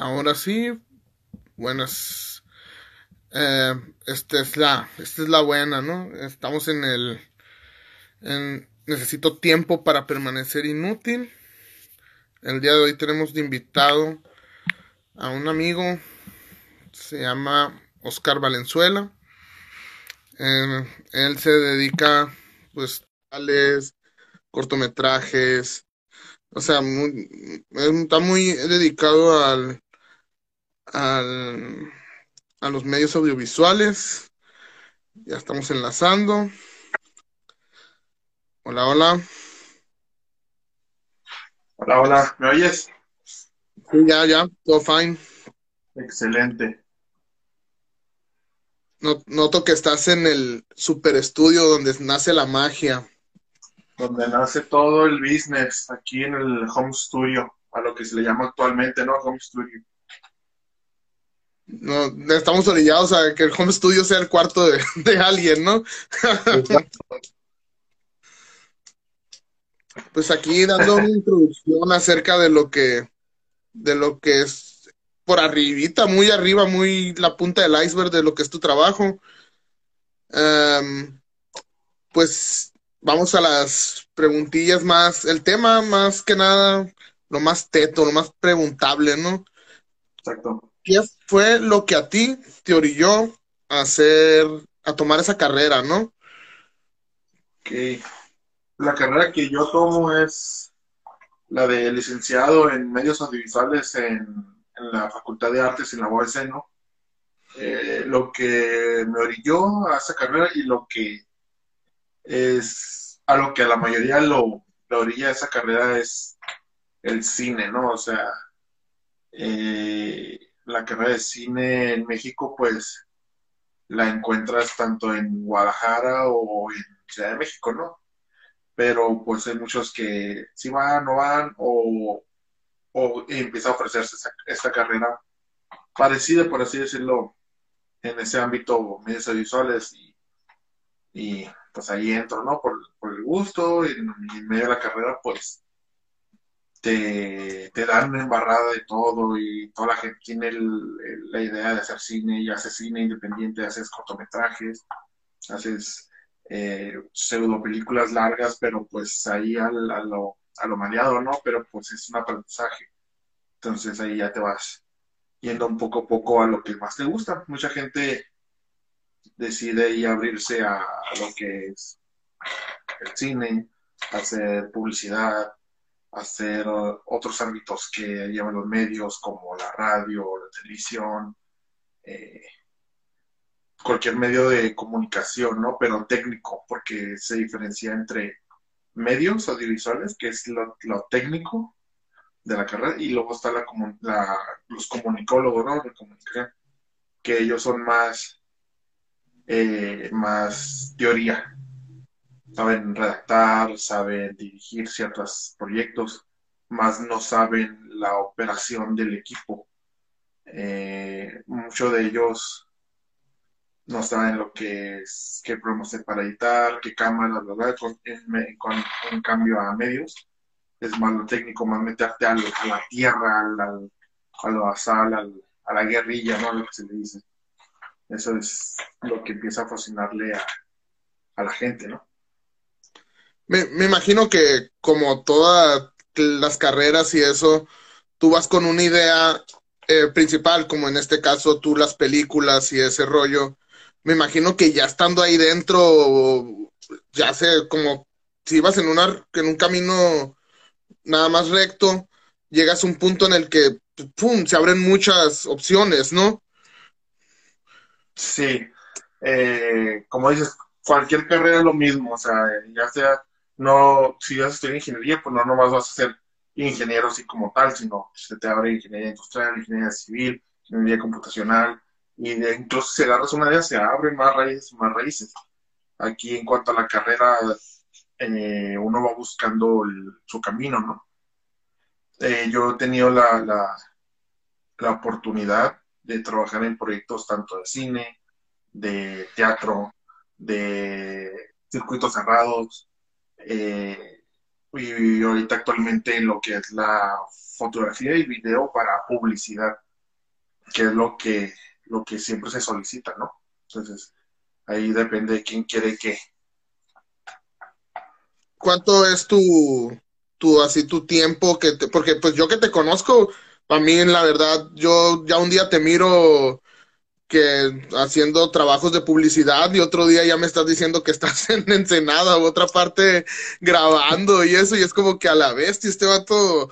Ahora sí, buenas. Eh, esta es la, esta es la buena, ¿no? Estamos en el, necesito tiempo para permanecer inútil. El día de hoy tenemos de invitado a un amigo, se llama Oscar Valenzuela. Eh, él se dedica, pues, tales cortometrajes, o sea, está muy dedicado al, al, a los medios audiovisuales. Ya estamos enlazando. Hola, hola. Hola, hola. ¿Me oyes? Sí, ya, ya, todo fine. Excelente. Noto que estás en el super estudio donde nace la magia. Donde nace todo el business, aquí en el home studio, a lo que se le llama actualmente, ¿no? Home studio. No, estamos orillados a que el home studio sea el cuarto de, alguien, ¿no? pues aquí dando una introducción acerca de lo que, de lo que es por arribita, muy arriba, muy la punta del iceberg de lo que es tu trabajo. Em, pues vamos a las preguntillas más, el tema más que nada, lo más teto, lo más preguntable, ¿no? Exacto. ¿Qué fue lo que a ti te orilló a hacer, a tomar esa carrera, no? Que la carrera que yo tomo es la de licenciado en medios audiovisuales en, la Facultad de Artes en la UAS, ¿no? Eh, lo que me orilló a esa carrera y lo que es a lo que a la mayoría lo orilla esa carrera es el cine, ¿no? O sea, eh, la carrera de cine en México, pues la encuentras tanto en Guadalajara o en Ciudad de México, ¿no? Pero pues hay muchos que sí van, no van, o, o empieza a ofrecerse esta carrera parecida, por así decirlo, en ese ámbito medios audiovisuales y, y pues ahí entro, ¿no? Por, el gusto y en medio de la carrera, pues te, dan una embarrada de todo y toda la gente tiene la idea de hacer cine y hace cine independiente, haces cortometrajes, haces eh, pseudo largas, pero pues ahí al, a, lo, a lo maleado, ¿no? Pero pues es un aprendizaje. Entonces ahí ya te vas yendo un poco a poco a lo que más te gusta. Mucha gente decide y abrirse a, a lo que es el cine, hacer publicidad, hacer otros ámbitos que llevan los medios como la radio, la televisión, eh, cualquier medio de comunicación, ¿no? Pero técnico, porque se diferencia entre medios audiovisuales, que es lo, técnico de la carrera, y luego está la, los comunicólogos, que ellos son más, eh, más teoría, saben redactar, saben dirigir ciertos proyectos, más no saben la operación del equipo. Eh, muchos de ellos no saben lo que es, qué hacer para editar, qué cámaras, ¿verdad? Con, en, cambio a medios, es más lo técnico, más meterte a la tierra, al, a lo asal, a la guerrilla, ¿no? Lo que se le dice. Eso es lo que empieza a fascinarle a, a la gente, ¿no? Me, imagino que como todas las carreras y eso, tú vas con una idea eh, principal, como en este caso tú las películas y ese rollo. Me imagino que ya estando ahí dentro, ya sé, como si vas en, una, en un camino nada más recto, llegas a un punto en el que, ¡pum!, se abren muchas opciones, ¿no? Sí, eh, como dices, cualquier carrera es lo mismo, o sea, ya sea no, si vas a estudiar ingeniería, pues no nomás vas a ser ingeniero así como tal, sino se te abre ingeniería industrial, ingeniería civil, ingeniería computacional, y incluso si agarras una de ellas, se abren más raíces, más raíces. Aquí en cuanto a la carrera, eh, uno va buscando su camino, ¿no? Eh, yo he tenido la, la oportunidad de trabajar en proyectos tanto de cine, de teatro, de circuitos cerrados, eh, y ahorita actualmente en lo que es la fotografía y video para publicidad. que es lo que, lo que siempre se solicita, ¿no? Entonces, ahí depende de quién quiere qué. ¿Cuánto es tu, tu así tu tiempo que te, porque pues yo que te conozco, a mí la verdad, yo ya un día te miro que haciendo trabajos de publicidad y otro día ya me estás diciendo que estás en Ensenada o otra parte grabando y eso, y es como que a la vez, este vato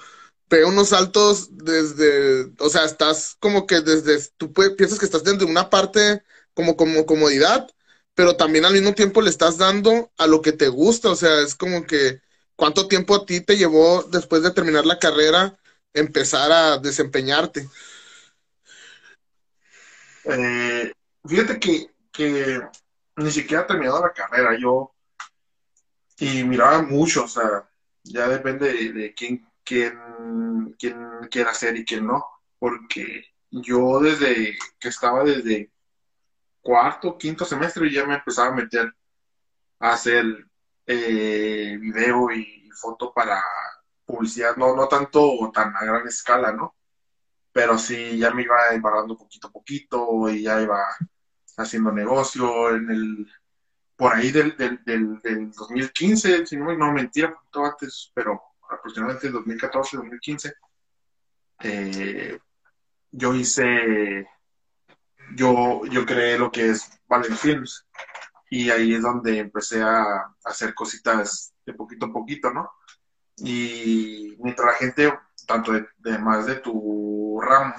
pega unos saltos desde, o sea, estás como que desde, tú piensas que estás desde una parte como, como comodidad, pero también al mismo tiempo le estás dando a lo que te gusta, o sea, es como que, ¿cuánto tiempo a ti te llevó después de terminar la carrera empezar a desempeñarte? Eh, fíjate que, que ni siquiera terminado la carrera, yo, y miraba mucho, o sea, ya depende de, quién, quién, quién quiera hacer y quién no, porque yo desde que estaba desde cuarto, quinto semestre ya me empezaba a meter a hacer eh, video y foto para publicidad, no, no tanto tan a gran escala, ¿no? Pero sí ya me iba embarrando poquito a poquito y ya iba haciendo negocio en el por ahí del, del, del, 2015, si no, no mentira, poquito antes, pero aproximadamente en 2014, 2015, eh, yo hice, yo, yo creé lo que es Valen Films y ahí es donde empecé a hacer cositas de poquito a poquito, ¿no? Y mientras la gente tanto de, más de tu ramo,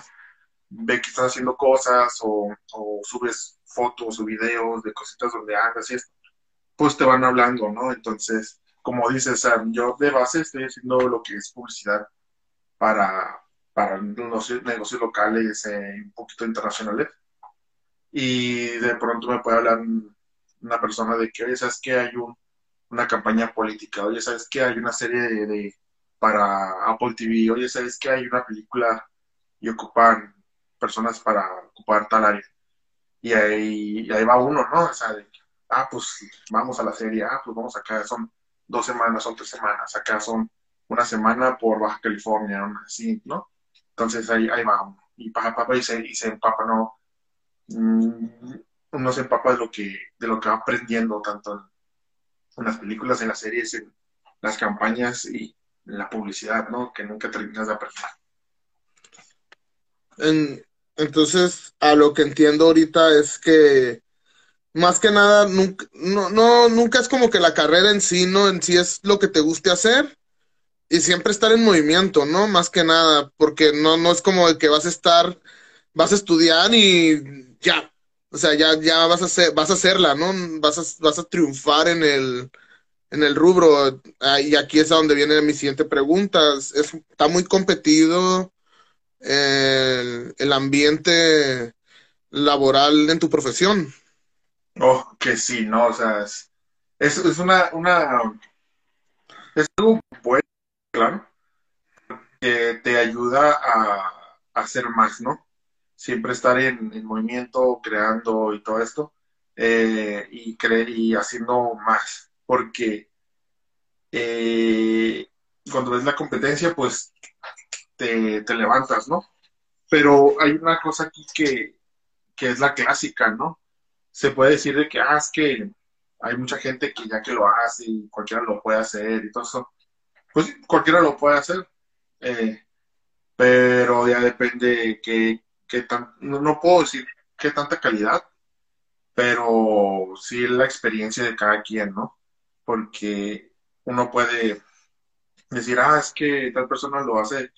ve que estás haciendo cosas o, subes fotos o videos de cositas donde hagas y esto, pues te van hablando, ¿no? Entonces, como dices, yo de base estoy haciendo lo que es publicidad para, para los negocios locales eh, un poquito internacionales. Y de pronto me puede hablar una persona de que, oye, ¿sabes que hay un, una campaña política? Oye, ¿sabes que hay una serie de para Apple TV, oye, ¿sabes que hay una película y ocupan personas para ocupar tal área? Y ahí, ahí va uno, ¿no? O sea, ah, pues vamos a la serie, ah, pues vamos acá, son dos semanas, son tres semanas, acá son una semana por Baja California, así, ¿no? Entonces ahí, ahí va uno. Y papá, y se, y se empapa, ¿no? Mm, uno se empapa de lo que, de lo que va aprendiendo tanto en las películas, en las series, en las campañas y, la publicidad, ¿no? Que nunca terminas de aprender. entonces, a lo que entiendo ahorita es que más que nada, nunca, no, no, nunca es como que la carrera en sí, ¿no? En sí es lo que te guste hacer y siempre estar en movimiento, ¿no? Más que nada, porque no, no es como que vas a estar, vas a estudiar y ya, o sea, ya, ya vas a vas a hacerla, ¿no? Vas a, vas a triunfar en el, en el rubro. Y aquí es a donde viene mi siguiente pregunta. Es, está muy competido el, el, ambiente laboral en tu profesión. Oh, que sí, ¿no? O sea, es, es, una, una, es algo bueno, claro, que te ayuda a, a hacer más, ¿no? Siempre estar en, en movimiento, creando y todo esto, eh, y, creer y haciendo más porque eh, cuando ves la competencia, pues te, levantas, ¿no? Pero hay una cosa aquí que, es la clásica, ¿no? Se puede decir de que, ah, es que hay mucha gente que ya que lo hace y cualquiera lo puede hacer y todo eso. Pues cualquiera lo puede hacer, eh, pero ya depende que, que tan, no, no, puedo decir qué tanta calidad, pero sí la experiencia de cada quien, ¿no? porque uno puede decir, ah, es que tal persona lo hace,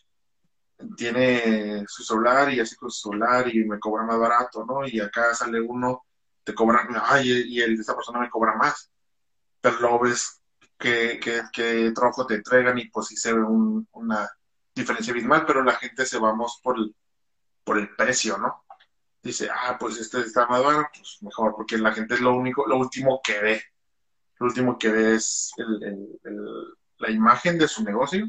tiene su celular y así con su celular y me cobra más barato, ¿no? Y acá sale uno, te cobra, ay, y el esta persona me cobra más. Pero luego ves que, que, trabajo te entregan y pues sí se ve una diferencia abismal, pero la gente se vamos por por el precio, ¿no? Dice, ah, pues este está más barato, pues mejor, porque la gente es lo único, lo último que ve lo último que ve es la imagen de su negocio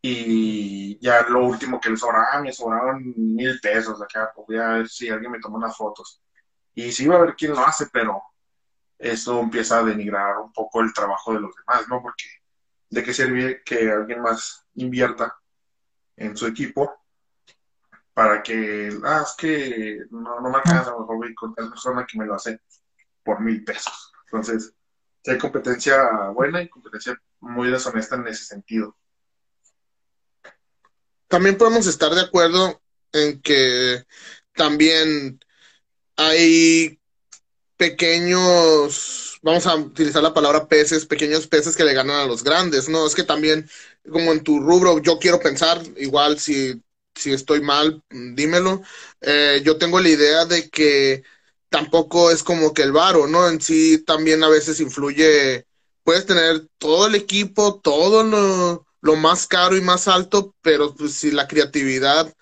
y ya lo último que le sobra, ah, me sobraron mil pesos acá, pues voy a ver si alguien me toma unas fotos. Y sí va a ver quién lo hace, pero eso empieza a denigrar un poco el trabajo de los demás, ¿no? Porque de qué sirve que alguien más invierta en su equipo para que, ah, es que no, no me alcanza, mejor voy con tal persona que me lo hace por mil pesos. Entonces, hay competencia buena y competencia muy deshonesta en ese sentido. También podemos estar de acuerdo en que también hay pequeños, vamos a utilizar la palabra peces, pequeños peces que le ganan a los grandes, ¿no? Es que también, como en tu rubro, yo quiero pensar, igual si, si estoy mal, dímelo, eh, yo tengo la idea de que tampoco es como que el varo, ¿no? En sí también a veces influye, puedes tener todo el equipo, todo lo, lo más caro y más alto, pero pues, si la creatividad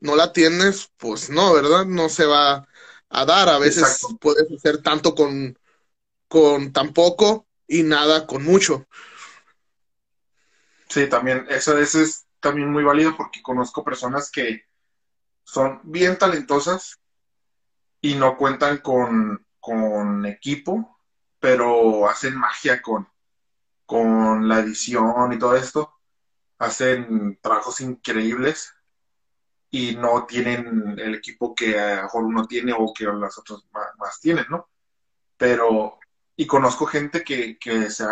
no la tienes, pues no, ¿verdad? No se va a dar. A veces puedes hacer tanto con, con tan poco y nada con mucho. Sí, también, eso, eso es también muy válido porque conozco personas que son bien talentosas y no cuentan con, con equipo, pero hacen magia con, con la edición y todo esto. Hacen trabajos increíbles y no tienen el equipo que a lo mejor uno tiene o que las otras más, tienen, ¿no? Pero, y conozco gente que, que, se,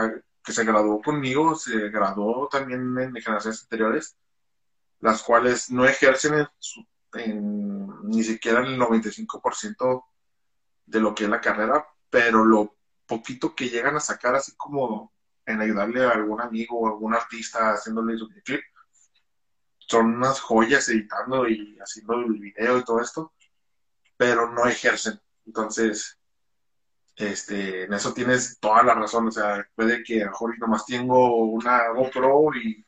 que se graduó conmigo, se graduó también en generaciones anteriores, las cuales no ejercen ni siquiera el 95% de lo que es la carrera, pero lo poquito que llegan a sacar, así como en ayudarle a algún amigo o algún artista haciéndole su clip, son unas joyas editando y haciendo el video y todo esto, pero no ejercen. Entonces, este, en eso tienes toda la razón. O sea, puede que a lo mejor nomás tengo una GoPro y,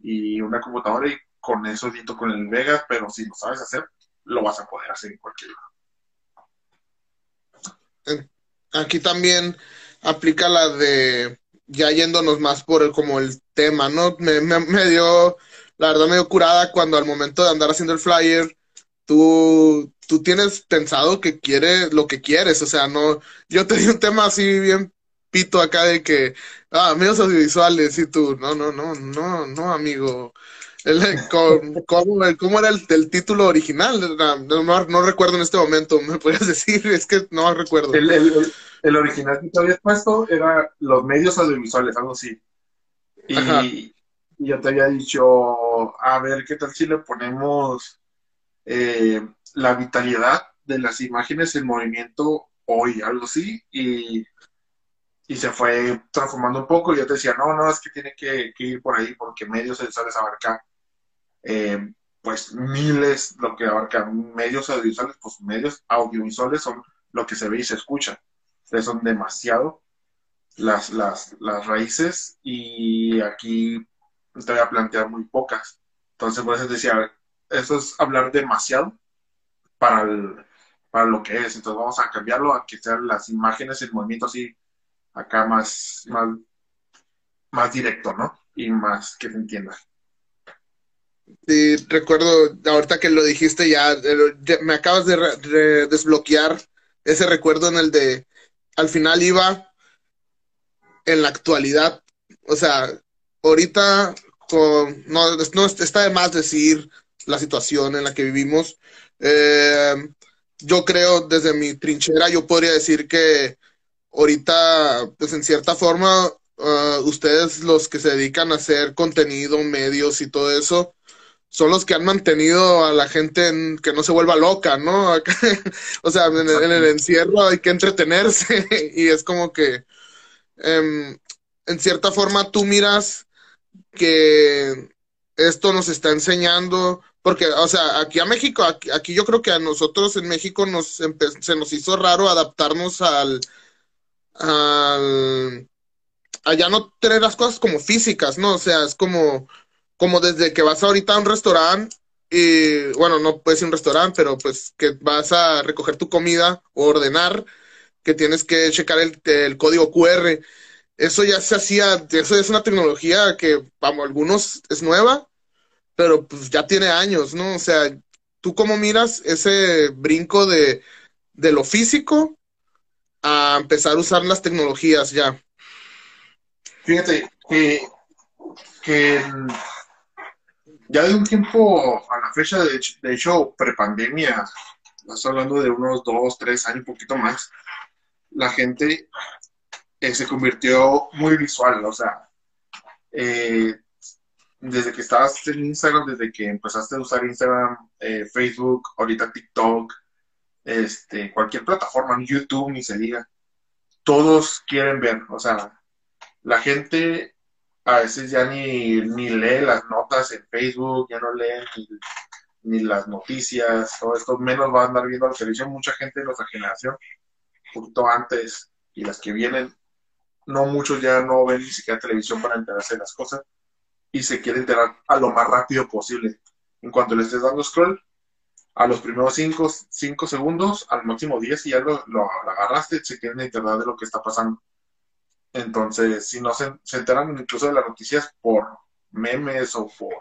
y una computadora y con eso edito con el Vega, pero si lo sabes hacer, lo vas a poder hacer en cualquier lado. Aquí también aplica la de ya yéndonos más por el, como el tema, ¿no? Me, dio la verdad medio curada cuando al momento de andar haciendo el flyer, tú, tú tienes pensado que quieres lo que quieres, o sea, no, yo tenía un tema así bien pito acá de que, ah, medios audiovisuales y tú, no, no, no, no, no, amigo. ¿Cómo, era el, título original? No, recuerdo en este momento, ¿me puedes decir? Es que no recuerdo. El, el, original que te habías puesto era los medios audiovisuales, algo así. Y, y yo te había dicho, a ver, ¿qué tal si le ponemos eh, la vitalidad de las imágenes en movimiento hoy, algo así? Y, se fue transformando un poco y yo te decía, no, no, es que tiene que, ir por ahí porque medios audiovisuales abarca eh, pues miles, lo que abarca medios audiovisuales, pues medios audiovisuales son lo que se ve y se escucha. Entonces son demasiado las, las, las raíces y aquí te voy a plantear muy pocas. Entonces, por eso decía, eso es hablar demasiado para, para lo que es. Entonces, vamos a cambiarlo a que sean las imágenes, el movimiento así, acá más, más, más directo, ¿no? Y más que se entienda. Sí, recuerdo, ahorita que lo dijiste ya, me acabas de, desbloquear ese recuerdo en el de, al final iba en la actualidad, o sea, ahorita con, no, no está de más decir la situación en la que vivimos. Eh, yo creo, desde mi trinchera, yo podría decir que ahorita, pues en cierta forma, uh, ustedes los que se dedican a hacer contenido, medios y todo eso, son los que han mantenido a la gente en, que no se vuelva loca, ¿no? o sea, en, el encierro hay que entretenerse y es como que, em, en cierta forma, tú miras que esto nos está enseñando, porque, o sea, aquí a México, aquí, yo creo que a nosotros en México nos se nos hizo raro adaptarnos al, al, a ya no tener las cosas como físicas, ¿no? O sea, es como, como desde que vas ahorita a un restaurante y, bueno, no puede ser un restaurante, pero pues que vas a recoger tu comida o ordenar, que tienes que checar el, el código QR eso ya se hacía, eso es una tecnología que para algunos es nueva, pero pues ya tiene años, ¿no? O sea, ¿tú cómo miras ese brinco de, de lo físico a empezar a usar las tecnologías ya? Fíjate que, que ya de un tiempo a la fecha, de, de hecho, prepandemia, estás hablando de unos dos, tres años, un poquito más, la gente eh, se convirtió muy visual, o sea, eh, desde que estabas en Instagram, desde que empezaste a usar Instagram, eh, Facebook, ahorita TikTok, este, cualquier plataforma, YouTube, ni se diga, todos quieren ver, o sea, la gente a veces ya ni, ni lee las notas en Facebook, ya no lee ni, las noticias, todo esto, menos va a andar viendo la televisión. Mucha gente de nuestra generación, justo antes y las que vienen, no muchos ya no ven ni siquiera televisión para enterarse de las cosas y se quiere enterar a lo más rápido posible. En cuanto le estés dando scroll, a los primeros 5 cinco, segundos, al máximo 10 y ya lo, lo, agarraste, se quieren enterar de lo que está pasando. Entonces, si no se, enteran incluso de las noticias por memes o por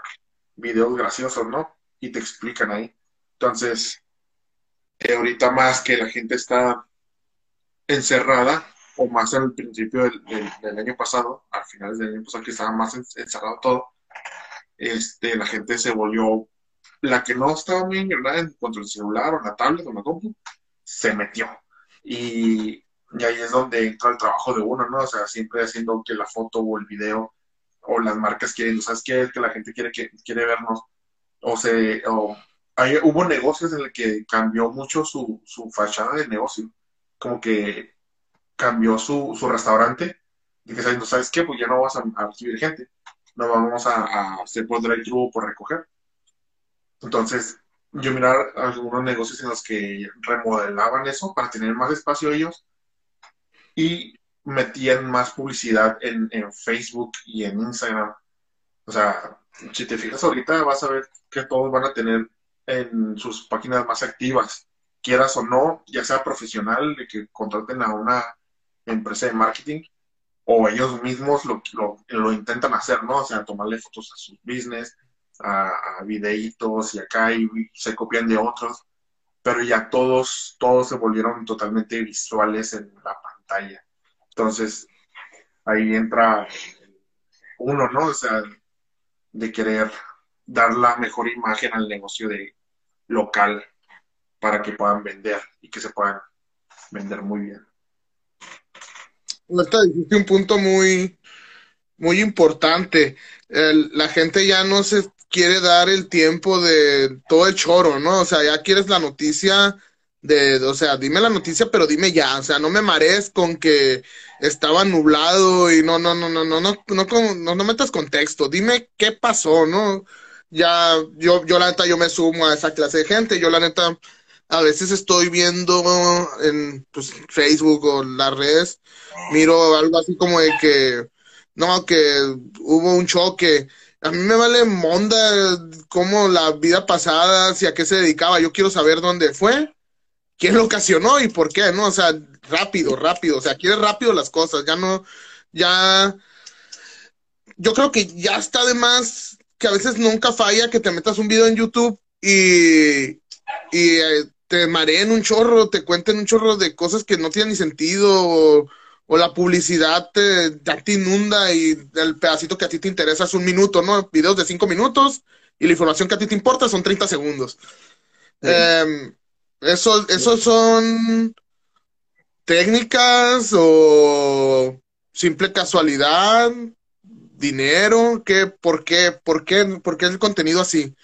videos graciosos, ¿no? Y te explican ahí. Entonces, eh, ahorita más que la gente está encerrada, o más el principio del, año pasado, al final del año pasado que estaba más encerrado todo, este, la gente se volvió, la que no estaba muy encerrada en cuanto al celular o la tablet o la compu, se metió. Y y ahí es donde entra el trabajo de uno, ¿no? O sea, siempre haciendo que la foto o el video o las marcas quieren, ¿sabes qué? Que la gente quiere, que, quiere vernos. O se, o hay, hubo negocios en el que cambió mucho su, su fachada de negocio. Como que cambió su, su restaurante. Y que sabiendo, ¿sabes qué? Pues ya no vas a, recibir gente. No vamos a, a hacer por drive-thru por recoger. Entonces, yo mirar algunos negocios en los que remodelaban eso para tener más espacio ellos y metían más publicidad en, Facebook y en Instagram. O sea, si te fijas ahorita vas a ver que todos van a tener en sus páginas más activas, quieras o no, ya sea profesional, de que contraten a una empresa de marketing o ellos mismos lo, lo, intentan hacer, ¿no? O sea, tomarle fotos a sus business, a, videitos y acá y se copian de otros, pero ya todos, todos se volvieron totalmente visuales en la entonces, ahí entra uno, ¿no? O sea, de querer dar la mejor imagen al negocio de local para que puedan vender y que se puedan vender muy bien. Esta dijiste un punto muy, muy importante. la gente ya no se quiere dar el tiempo de todo el choro, ¿no? O sea, ya quieres la noticia de, o sea, dime la noticia, pero dime ya, o sea, no me marees con que estaba nublado y no, no, no, no, no, no, no, no, no metas contexto, dime qué pasó, ¿no? Ya, yo, yo la neta, yo me sumo a esa clase de gente, yo la neta, a veces estoy viendo en pues, Facebook o las redes, miro algo así como de que, no, que hubo un choque, a mí me vale monda como la vida pasada, si a qué se dedicaba, yo quiero saber dónde fue quién lo ocasionó y por qué, ¿no? O sea, rápido, rápido, o sea, quiere rápido las cosas, ya no, ya, yo creo que ya está de más que a veces nunca falla que te metas un video en YouTube y, y eh, te mareen un chorro, te cuenten un chorro de cosas que no tienen ni sentido o, la publicidad te, te inunda y el pedacito que a ti te interesa es un minuto, ¿no? Videos de cinco minutos y la información que a ti te importa son 30 segundos. Eh, eso, ¿Esos son técnicas o simple casualidad? ¿Dinero? ¿Qué, por, qué, por, qué, ¿Por qué el contenido así?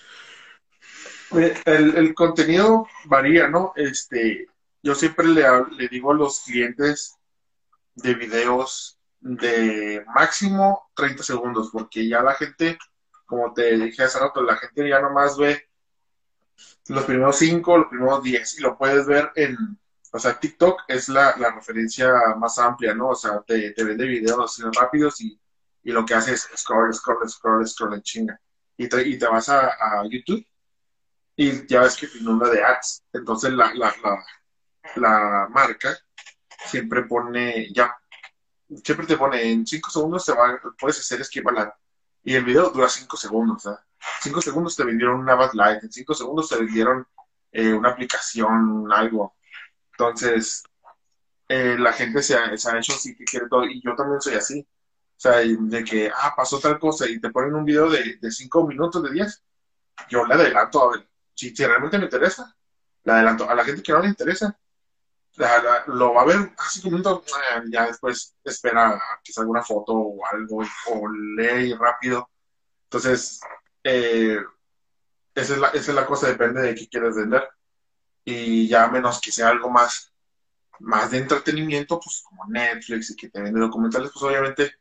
El, contenido varía, ¿no? Este, yo siempre le, le digo a los clientes de videos de máximo 30 segundos, porque ya la gente, como te dije hace rato, la gente ya nomás ve los primeros cinco, los primeros diez, y lo puedes ver en, o sea, TikTok es la, referencia más amplia, ¿no? O sea, te, te vende videos así rápidos y, y, lo que hace es scroll, scroll, scroll, scroll en chinga. Y te, y te vas a, YouTube y ya ves que te inunda de ads. Entonces la, la, la, la marca siempre pone, ya, siempre te pone en cinco segundos, te va, puedes hacer esquivar y el video dura cinco segundos, ¿sabes? Cinco segundos te vendieron una Bad Light, en cinco segundos te vendieron eh, una aplicación, algo. Entonces, eh, la gente se ha, se ha, hecho así que quiere todo, y yo también soy así. O sea, de que, ah, pasó tal cosa, y te ponen un video de, de cinco minutos, de diez, yo le adelanto a ver si, realmente me interesa. Le adelanto a la gente que no le interesa. lo va a ver así como un ya después espera que salga una foto o algo o lee rápido. Entonces, eh, esa, es la, esa es cosa, depende de qué quieres vender. Y ya menos que sea algo más, más de entretenimiento, pues como Netflix y que te vende documentales, pues obviamente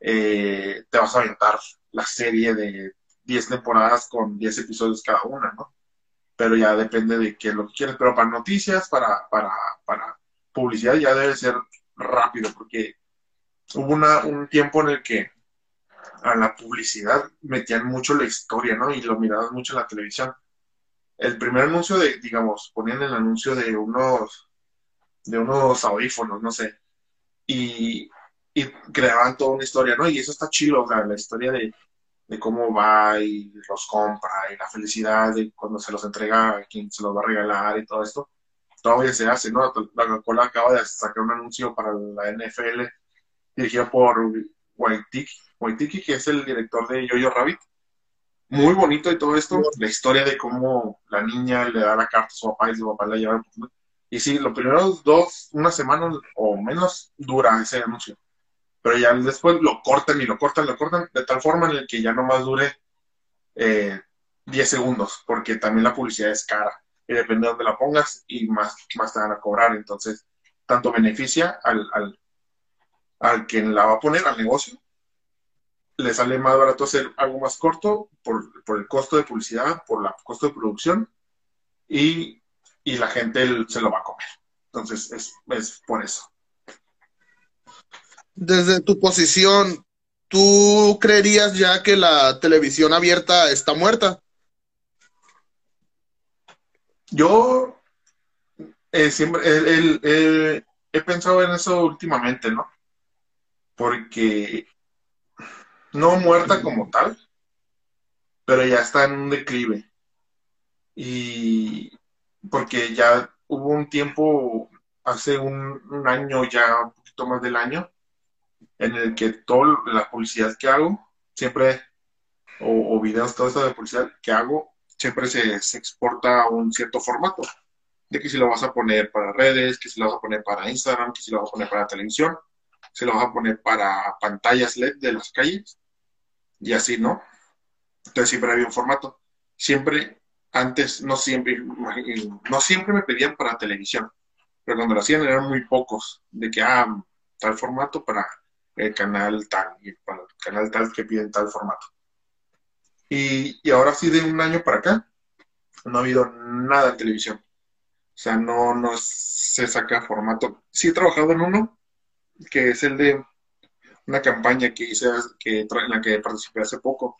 eh, te vas a aventar la serie de 10 temporadas con 10 episodios cada una, ¿no? Pero ya depende de qué lo que quieres. Pero para noticias, para, para, para publicidad ya debe ser rápido, porque hubo una, un tiempo en el que a la publicidad metían mucho la historia, ¿no? Y lo mirabas mucho en la televisión. El primer anuncio de, digamos, ponían el anuncio de unos, de unos audífonos, no sé, y, y creaban toda una historia, ¿no? Y eso está chido, o sea, la historia de, de cómo va y los compra y la felicidad de cuando se los entrega a quien se los va a regalar y todo esto. Todavía se hace, ¿no? La Coca-Cola acaba de sacar un anuncio para la NFL dirigido por Waitiki, Waitiki, que es el director de Jojo Rabbit. Muy bonito y todo esto, la historia de cómo la niña le da la carta a su papá y su papá la lleva. Y sí, los primeros dos, una semana o menos dura ese anuncio. Pero ya después lo cortan y lo cortan, lo cortan, de tal forma en el que ya no más dure eh, 10 segundos, porque también la publicidad es cara. Y depende de dónde la pongas y más, más te van a cobrar. Entonces, tanto beneficia al, al, al quien la va a poner, al negocio, le sale más barato hacer algo más corto por, el costo de publicidad, por el costo de producción y, la gente se lo va a comer. Entonces es, es por eso. Desde tu posición, ¿tú creerías ya que la televisión abierta está muerta? Yo eh, siempre he pensado en eso últimamente, ¿no? Porque no muerta como tal, pero ya está en un declive. Y porque ya hubo un tiempo, hace un, año ya, un poquito más del año, en el que toda la publicidad que hago, siempre, o, videos, todo eso de publicidad que hago, siempre se, se, exporta a un cierto formato. De que si lo vas a poner para redes, que si lo vas a poner para Instagram, que si lo vas a poner para televisión, se lo vas a poner para pantallas LED de las calles y así, ¿no? Entonces siempre había un formato. Siempre, antes, no siempre, no siempre me pedían para televisión, pero cuando lo hacían eran muy pocos, de que, ah, tal formato para el canal tal, y para el canal tal que piden tal formato. Y, y ahora sí, de un año para acá, no ha habido nada en televisión. O sea, no, no se saca formato. Sí he trabajado en uno, que es el de una campaña que hice que, en la que participé hace poco.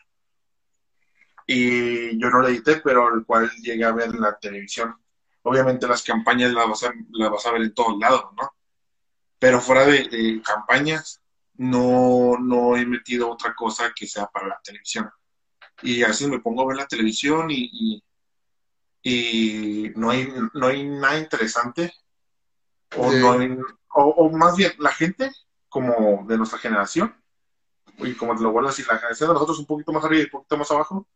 Y yo no la edité, pero el cual llegué a ver en la televisión. Obviamente las campañas las vas a, las vas a ver en todos lados, ¿no? Pero fuera de, campañas, no, no he metido otra cosa que sea para la televisión. Y así me pongo a ver la televisión y, y, no, hay, no hay nada interesante. O, no hay, o más bien, la gente como de nuestra generación, y como te lo vuelvo a decir, la generación de nosotros un poquito más arriba y un poquito más abajo,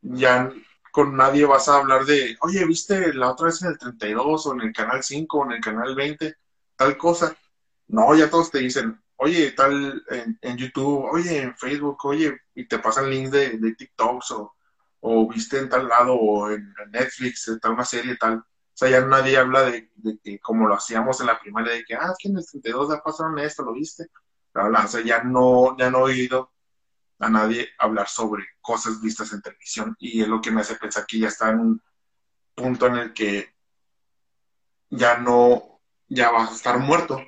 ya con nadie vas a hablar de, oye, ¿viste la otra vez en el 32 o en el canal 5 o en el canal 20 tal cosa? No, ya todos te dicen, oye, tal en, YouTube, oye, en Facebook, oye, y te pasan links de, de TikToks o, o viste en tal lado o en, Netflix, tal una serie tal. Sea, ya nadie habla de, que como lo hacíamos en la primaria, de que, ah, es que en el 32 ya pasaron esto, ¿lo viste? O sea, ya no, ya no he oído a nadie hablar sobre cosas vistas en televisión y es lo que me hace pensar que ya está en un punto en el que ya no, ya va a estar muerto,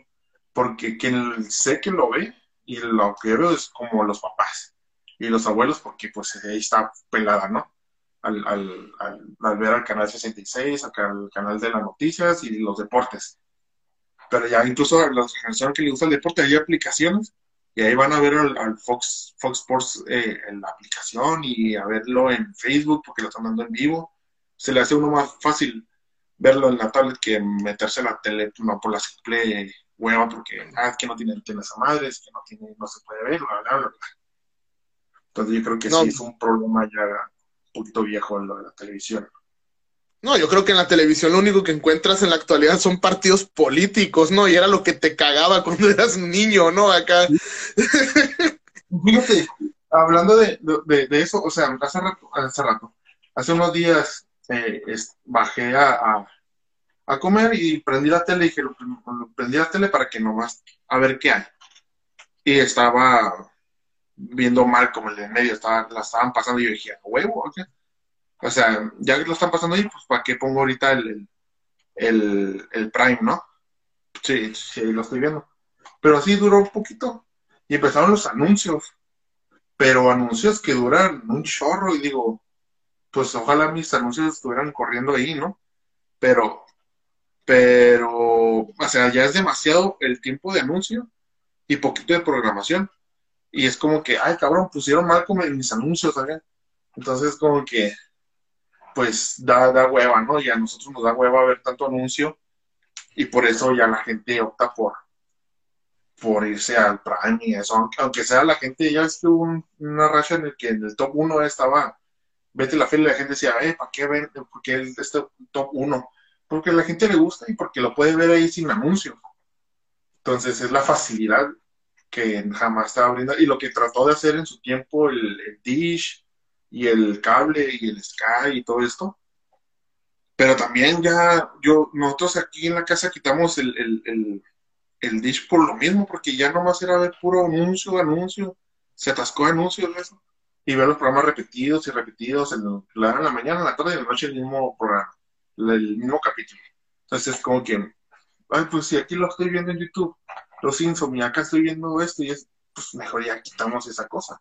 porque quien sé que lo ve y lo que veo es como los papás y los abuelos, porque pues ahí está pelada, ¿no? Al, al, al, ver al canal 66, al canal de las noticias y los deportes. Pero ya incluso a la generación que le gusta el deporte, hay aplicaciones y ahí van a ver al, Fox, Fox Sports eh, en la aplicación y a verlo en Facebook porque lo están dando en vivo. Se le hace uno más fácil verlo en la tablet que meterse en la tele no por la simple hueva porque ah, es que no tiene antenas a madre, es que no tiene, no se puede ver, bla, bla, bla. Entonces yo creo que sí es un problema ya poquito viejo lo de la televisión. No, yo creo que en la televisión lo único que encuentras en la actualidad son partidos políticos, ¿no? Y era lo que te cagaba cuando eras un niño, ¿no? Acá. Fíjate, hablando de, de, eso, o sea, hace rato, hace rato, hace unos días eh, bajé a, a, comer y prendí la tele y dije, prendí la tele para que nomás, a ver qué hay. Y estaba viendo mal como el de medio, estaba, la estaban pasando y yo dije, huevo. O sea, ya que lo están pasando ahí, pues ¿para qué pongo ahorita el, el, el Prime, no? Sí, sí, lo estoy viendo. Pero así duró un poquito. Y empezaron los anuncios. Pero anuncios que duran un chorro. Y digo, pues ojalá mis anuncios estuvieran corriendo ahí, ¿no? Pero, pero, o sea, ya es demasiado el tiempo de anuncio y poquito de programación. Y es como que, ay, cabrón, pusieron mal como mis anuncios, ¿sabes? Entonces, como que, pues da, da hueva, ¿no? Y a nosotros nos da hueva ver tanto anuncio y por eso ya la gente opta por, por irse al Prime y eso, aunque, sea la gente, ya estuvo una racha en el que en el top 1 estaba, vete la fila y la gente decía, eh, ¿para qué ver? Porque este top 1? Porque la gente le gusta y porque lo puede ver ahí sin anuncio. Entonces es la facilidad que jamás estaba brindando y lo que trató de hacer en su tiempo el, Dish y el cable y el Sky y todo esto. Pero también ya, yo, nosotros aquí en la casa quitamos el, el, el, dish por lo mismo, porque ya nomás era de puro anuncio, anuncio, se atascó anuncios eso. Y ver los programas repetidos y repetidos, en, la, en la mañana, en la tarde y en la noche el mismo programa, el mismo capítulo. Entonces es como que, ay, pues si aquí lo estoy viendo en YouTube, los Simpsons, y acá estoy viendo esto, y es, pues mejor ya quitamos esa cosa.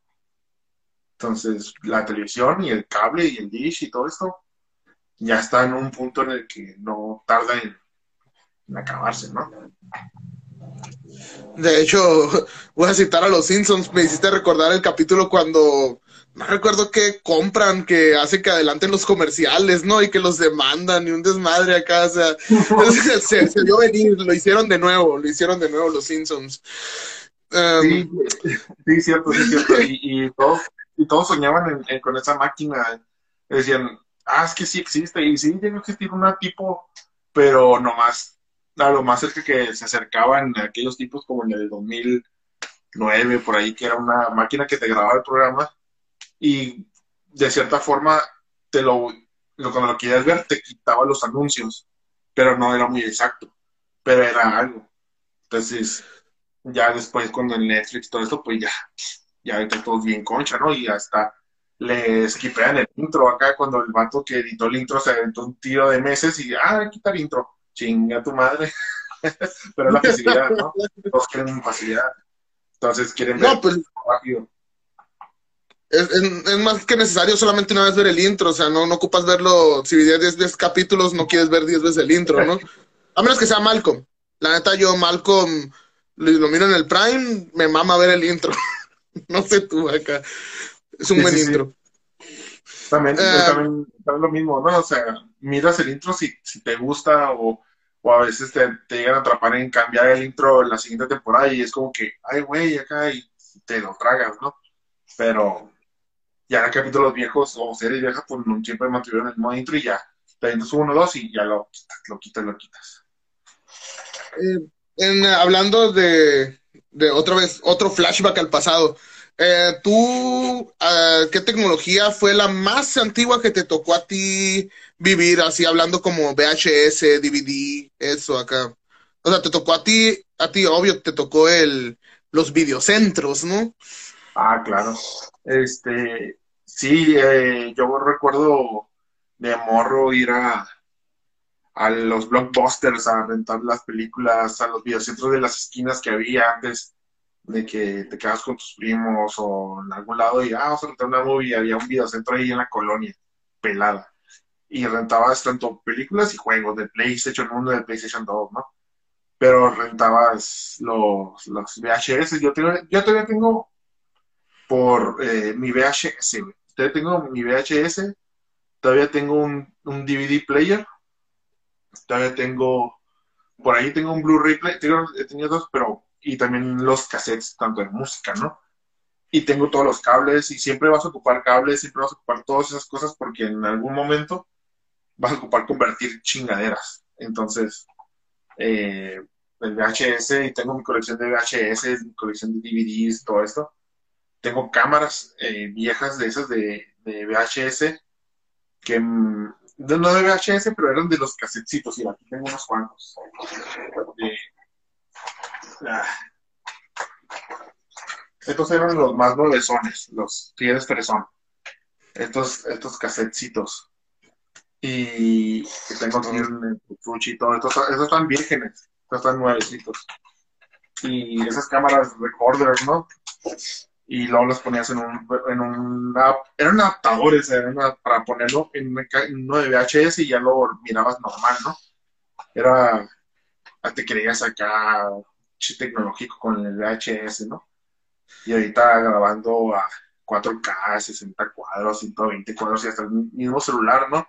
Entonces, la televisión y el cable y el dish y todo esto ya está en un punto en el que no tarda en, acabarse, ¿no? De hecho, voy a citar a los Simpsons. Me hiciste recordar el capítulo cuando no recuerdo qué compran que hace que adelanten los comerciales, ¿no? Y que los demandan y un desmadre acá, o sea, se, se, dio venir, lo hicieron de nuevo, lo hicieron de nuevo los Simpsons. sí, sí, cierto, sí, cierto. Y, y todo, y todos soñaban con esa máquina. Decían, ah, es que sí existe. Y sí, llegó a existir una tipo, pero nomás, a lo más cerca que se acercaban aquellos tipos como en el 2009, por ahí, que era una máquina que te grababa el programa y de cierta forma te lo, cuando lo querías ver, te quitaba los anuncios, pero no era muy exacto, pero era algo. Entonces, ya después cuando en Netflix todo esto, pues ya ya ahorita todos bien concha, ¿no? Y hasta le skipean el intro acá cuando el vato que editó el intro se aventó un tiro de meses y, ah, quita el intro, chinga tu madre. Pero es la facilidad, ¿no? Todos quieren facilidad. Entonces quieren ver pues, rápido. Es, es, más que necesario solamente una vez ver el intro, o sea, no, no ocupas verlo, si 10 10 capítulos no quieres ver 10 veces el intro, ¿no? A menos que sea Malcolm. La neta, yo Malcolm lo miro en el Prime, me mama ver el intro. no sé tú acá. Es un buen intro. También, eh, también, lo mismo, ¿no? O sea, miras el intro si, si te gusta o, o a veces te, te, llegan a atrapar en cambiar el intro en la siguiente temporada y es como que, ay, güey, acá y te lo tragas, ¿no? Pero ya capítulos viejos o series viejas, pues siempre mantuvieron el mismo intro y ya, te uno o dos y ya lo, lo quitas, lo quitas. Eh, en, hablando de, de otra vez, otro flashback al pasado. Eh, ¿Tú eh, qué tecnología fue la más antigua que te tocó a ti vivir, así hablando como VHS, DVD, eso acá? O sea, te tocó a ti, a ti, obvio, te tocó el, los videocentros, ¿no? Ah, claro. Este, sí, eh, yo recuerdo de morro ir a, a los blockbusters a rentar las películas, a los videocentros de las esquinas que había antes de que te quedas con tus primos o en algún lado y, ah, vamos a rentar una movie, había un videocentro ahí en la colonia, pelada. Y rentabas tanto películas y juegos de PlayStation 1 de PlayStation 2, ¿no? Pero rentabas los, los VHS. Yo, tengo, yo todavía tengo por eh, mi VHS, tengo mi VHS, todavía tengo un, DVD player todavía tengo, por ahí tengo un Blu-ray, tengo, he tenido dos, pero, y también los cassettes, tanto de música, ¿no? y tengo todos los cables y siempre vas a ocupar cables, siempre vas a ocupar todas esas cosas porque en algún momento vas a ocupar convertir chingaderas. Entonces, eh, el VHS y tengo mi colección de VHS, mi colección de DVDs, todo esto. Tengo cámaras eh, viejas de esas de, de VHS que mm, no de VHS, pero eran de los casetitos y aquí tengo unos cuantos. Ah. Estos eran los más nuevesones, los tienes fresón. Estos, estos casetcitos. Y tengo aquí un y todo. Estos, estos están vírgenes, estos están nuevecitos. Y esas cámaras recorder, ¿no? Y luego los ponías en un, en un eran adaptadores, para ponerlo en, uno de VHS y ya lo mirabas normal, ¿no? Era, te creías acá tecnológico con el VHS, ¿no? Y ahorita grabando a 4K, 60 cuadros, 120 cuadros y hasta el mismo celular, ¿no?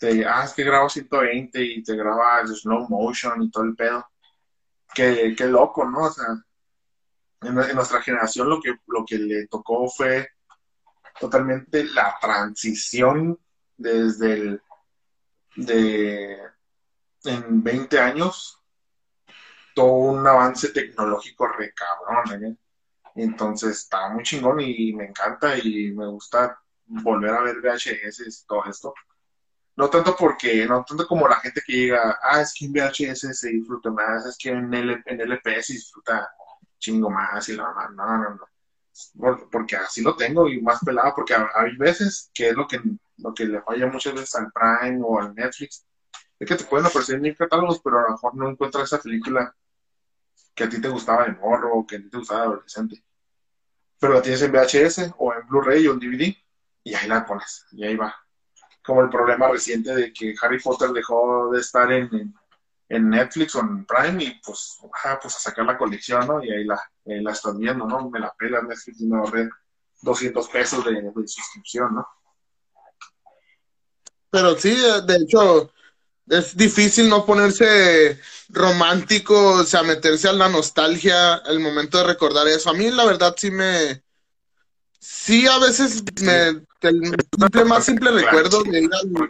Te, ah, es que grabo 120 y te graba slow motion y todo el pedo. Qué, qué loco, ¿no? O sea, en, nuestra generación lo que, lo que le tocó fue totalmente la transición desde el de en 20 años todo un avance tecnológico re cabrón, ¿eh? Entonces está muy chingón y me encanta y me gusta volver a ver VHS y todo esto. No tanto porque, no tanto como la gente que llega, ah, es que en VHS se disfruta más, es que en, L, en LP se disfruta chingo más y la no, no, no. Porque así lo tengo y más pelado, porque hay veces que es lo que, lo que le falla muchas veces al Prime o al Netflix, es que te pueden ofrecer mil catálogos, pero a lo mejor no encuentras esa película que a ti te gustaba de morro o que a ti te gustaba de adolescente pero la tienes en VHS o en Blu-ray o en DVD y ahí la pones y ahí va. Como el problema reciente de que Harry Potter dejó de estar en, en, Netflix o en Prime y pues, pues a sacar la colección, ¿no? Y ahí la, la estás viendo, ¿no? Me la pela Netflix y me ahorré 200 pesos de, de suscripción, ¿no? Pero sí, de hecho, es difícil no ponerse romántico, o sea, meterse a la nostalgia el momento de recordar eso. A mí, la verdad, sí me. Sí, a veces me. El simple, más simple recuerdo de ir al.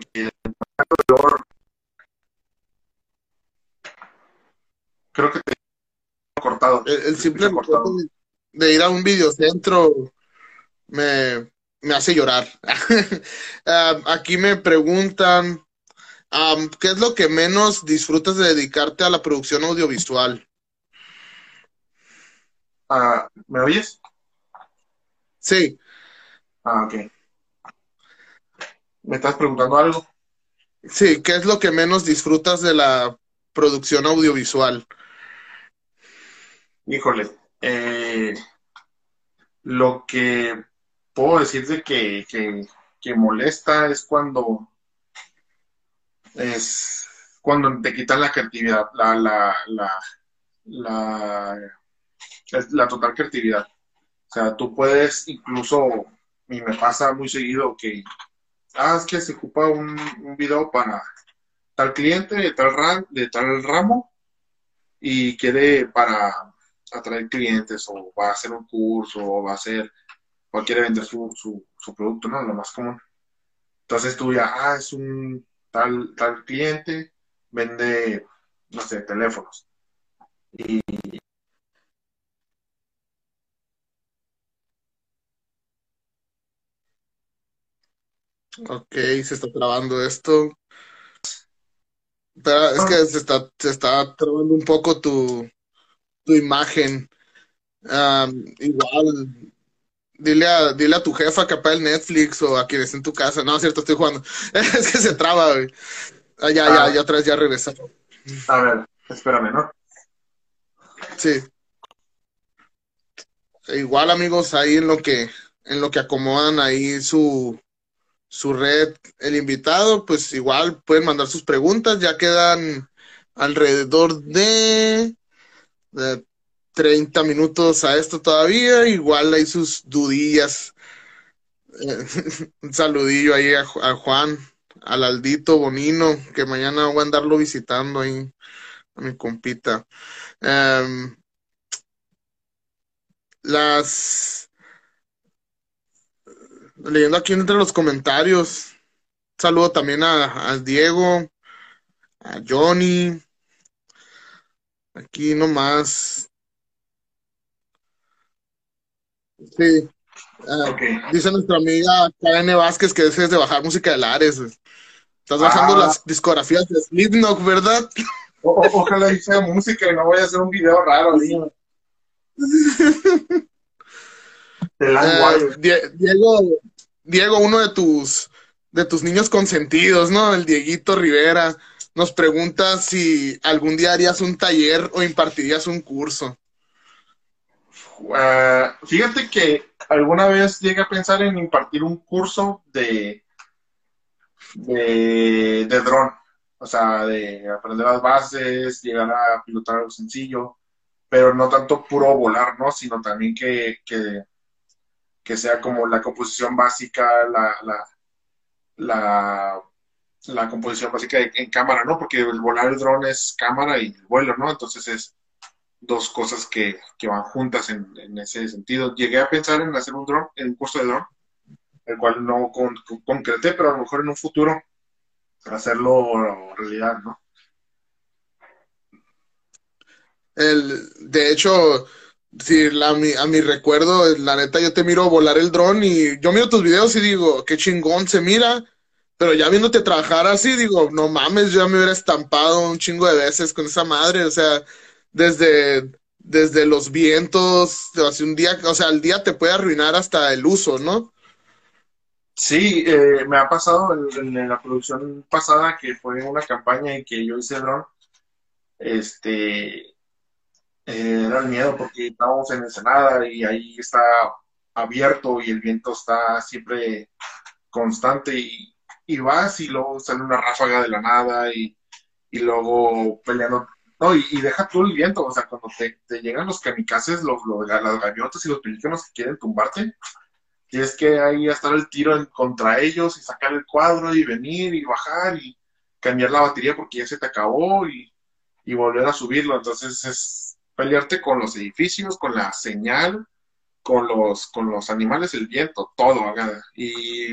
Creo que te cortado. El, simple recuerdo de, ir a un videocentro me, me hace llorar. Ah, aquí me preguntan ¿Qué es lo que menos disfrutas de dedicarte a la producción audiovisual? Ah, ¿Me oyes? Sí. Ah, ok. ¿Me estás preguntando algo? Sí, ¿qué es lo que menos disfrutas de la producción audiovisual? Híjole, eh, lo que puedo decirte que, que molesta es cuando es cuando te quitan la creatividad, la, la, la, la, la total creatividad. O sea, tú puedes incluso, y me pasa muy seguido que, ah, es que se ocupa un, un video para tal cliente de tal, de tal ramo y quiere para atraer clientes o va a hacer un curso o va a hacer o quiere vender su, su, producto, ¿no? Lo más común. Entonces tú ya, ah, es un tal, tal cliente vende, no sé, teléfonos. Y Ok, se está trabando esto. Pero es que se está, se está trabando un poco tu, tu imagen. igual, Dile a, dile a tu jefa que apague el Netflix o a quienes en tu casa. No, es cierto, estoy jugando. es que se traba, güey. Ah, ya, ya, ah. ya otra vez ya regresó. A ver, espérame, ¿no? Sí. Igual, amigos, ahí en lo que, en lo que acomodan ahí su, su red, el invitado, pues igual pueden mandar sus preguntas. Ya quedan alrededor de, de 30 minutos a esto todavía, igual hay sus dudillas. un saludillo ahí a, Juan, al Aldito Bonino, que mañana voy a andarlo visitando ahí, a mi compita. Em, las leyendo aquí entre los comentarios. saludo también a Diego, a Johnny. Aquí nomás. Sí. Ah, dice nuestra amiga Karen Vázquez que dejes de bajar música de Lares. Estás bajando Ah. las discografías de Slipknot, ¿verdad? O- ojalá sea música y no vaya a hacer un video raro. Eh, Wire. Die- Diego, Diego, uno de tus de tus niños consentidos, ¿no? El Dieguito Rivera nos pregunta si algún día harías un taller o impartirías un curso. Eh, fíjate que alguna vez llegué a pensar en impartir un curso de, de, de dron, o sea, de aprender las bases, llegar a pilotar algo sencillo, pero no tanto puro volar, ¿no? Sino también que, que, que sea como la composición básica, la, la, la composición básica en cámara, ¿no? Porque el volar el dron es cámara y el vuelo, ¿no? Entonces es dos cosas que, que van juntas en, ese sentido. Llegué a pensar en hacer un dron, en un curso de dron, el cual no con- con- concreté, pero a lo mejor en un futuro hacerlo realidad, ¿no? El, de hecho, si la- mi, a mi recuerdo, la neta, yo te miro volar el dron y yo miro tus videos y digo, qué chingón se mira, pero ya viéndote trabajar así, digo, no mames, yo ya me hubiera estampado un chingo de veces con esa madre, o sea, desde, desde los vientos, hace un día, o sea, el día te puede arruinar hasta el uso, ¿no? Sí, eh, me ha pasado en, la producción pasada que fue una campaña en que yo hice dron, este, eh, era el miedo porque estábamos en Ensenada y ahí está abierto y el viento está siempre constante y, y vas y luego sale una ráfaga de la nada y, y luego peleando. No, y, y deja tú el viento, o sea, cuando te, te llegan los kamikazes, los, los, las gaviotas y los pelícanos que quieren tumbarte, tienes que ahí estar el tiro en- contra ellos y sacar el cuadro y venir y bajar y cambiar la batería porque ya se te acabó y, y volver a subirlo. Entonces es pelearte con los edificios, con la señal, con los, con los animales, el viento, todo, y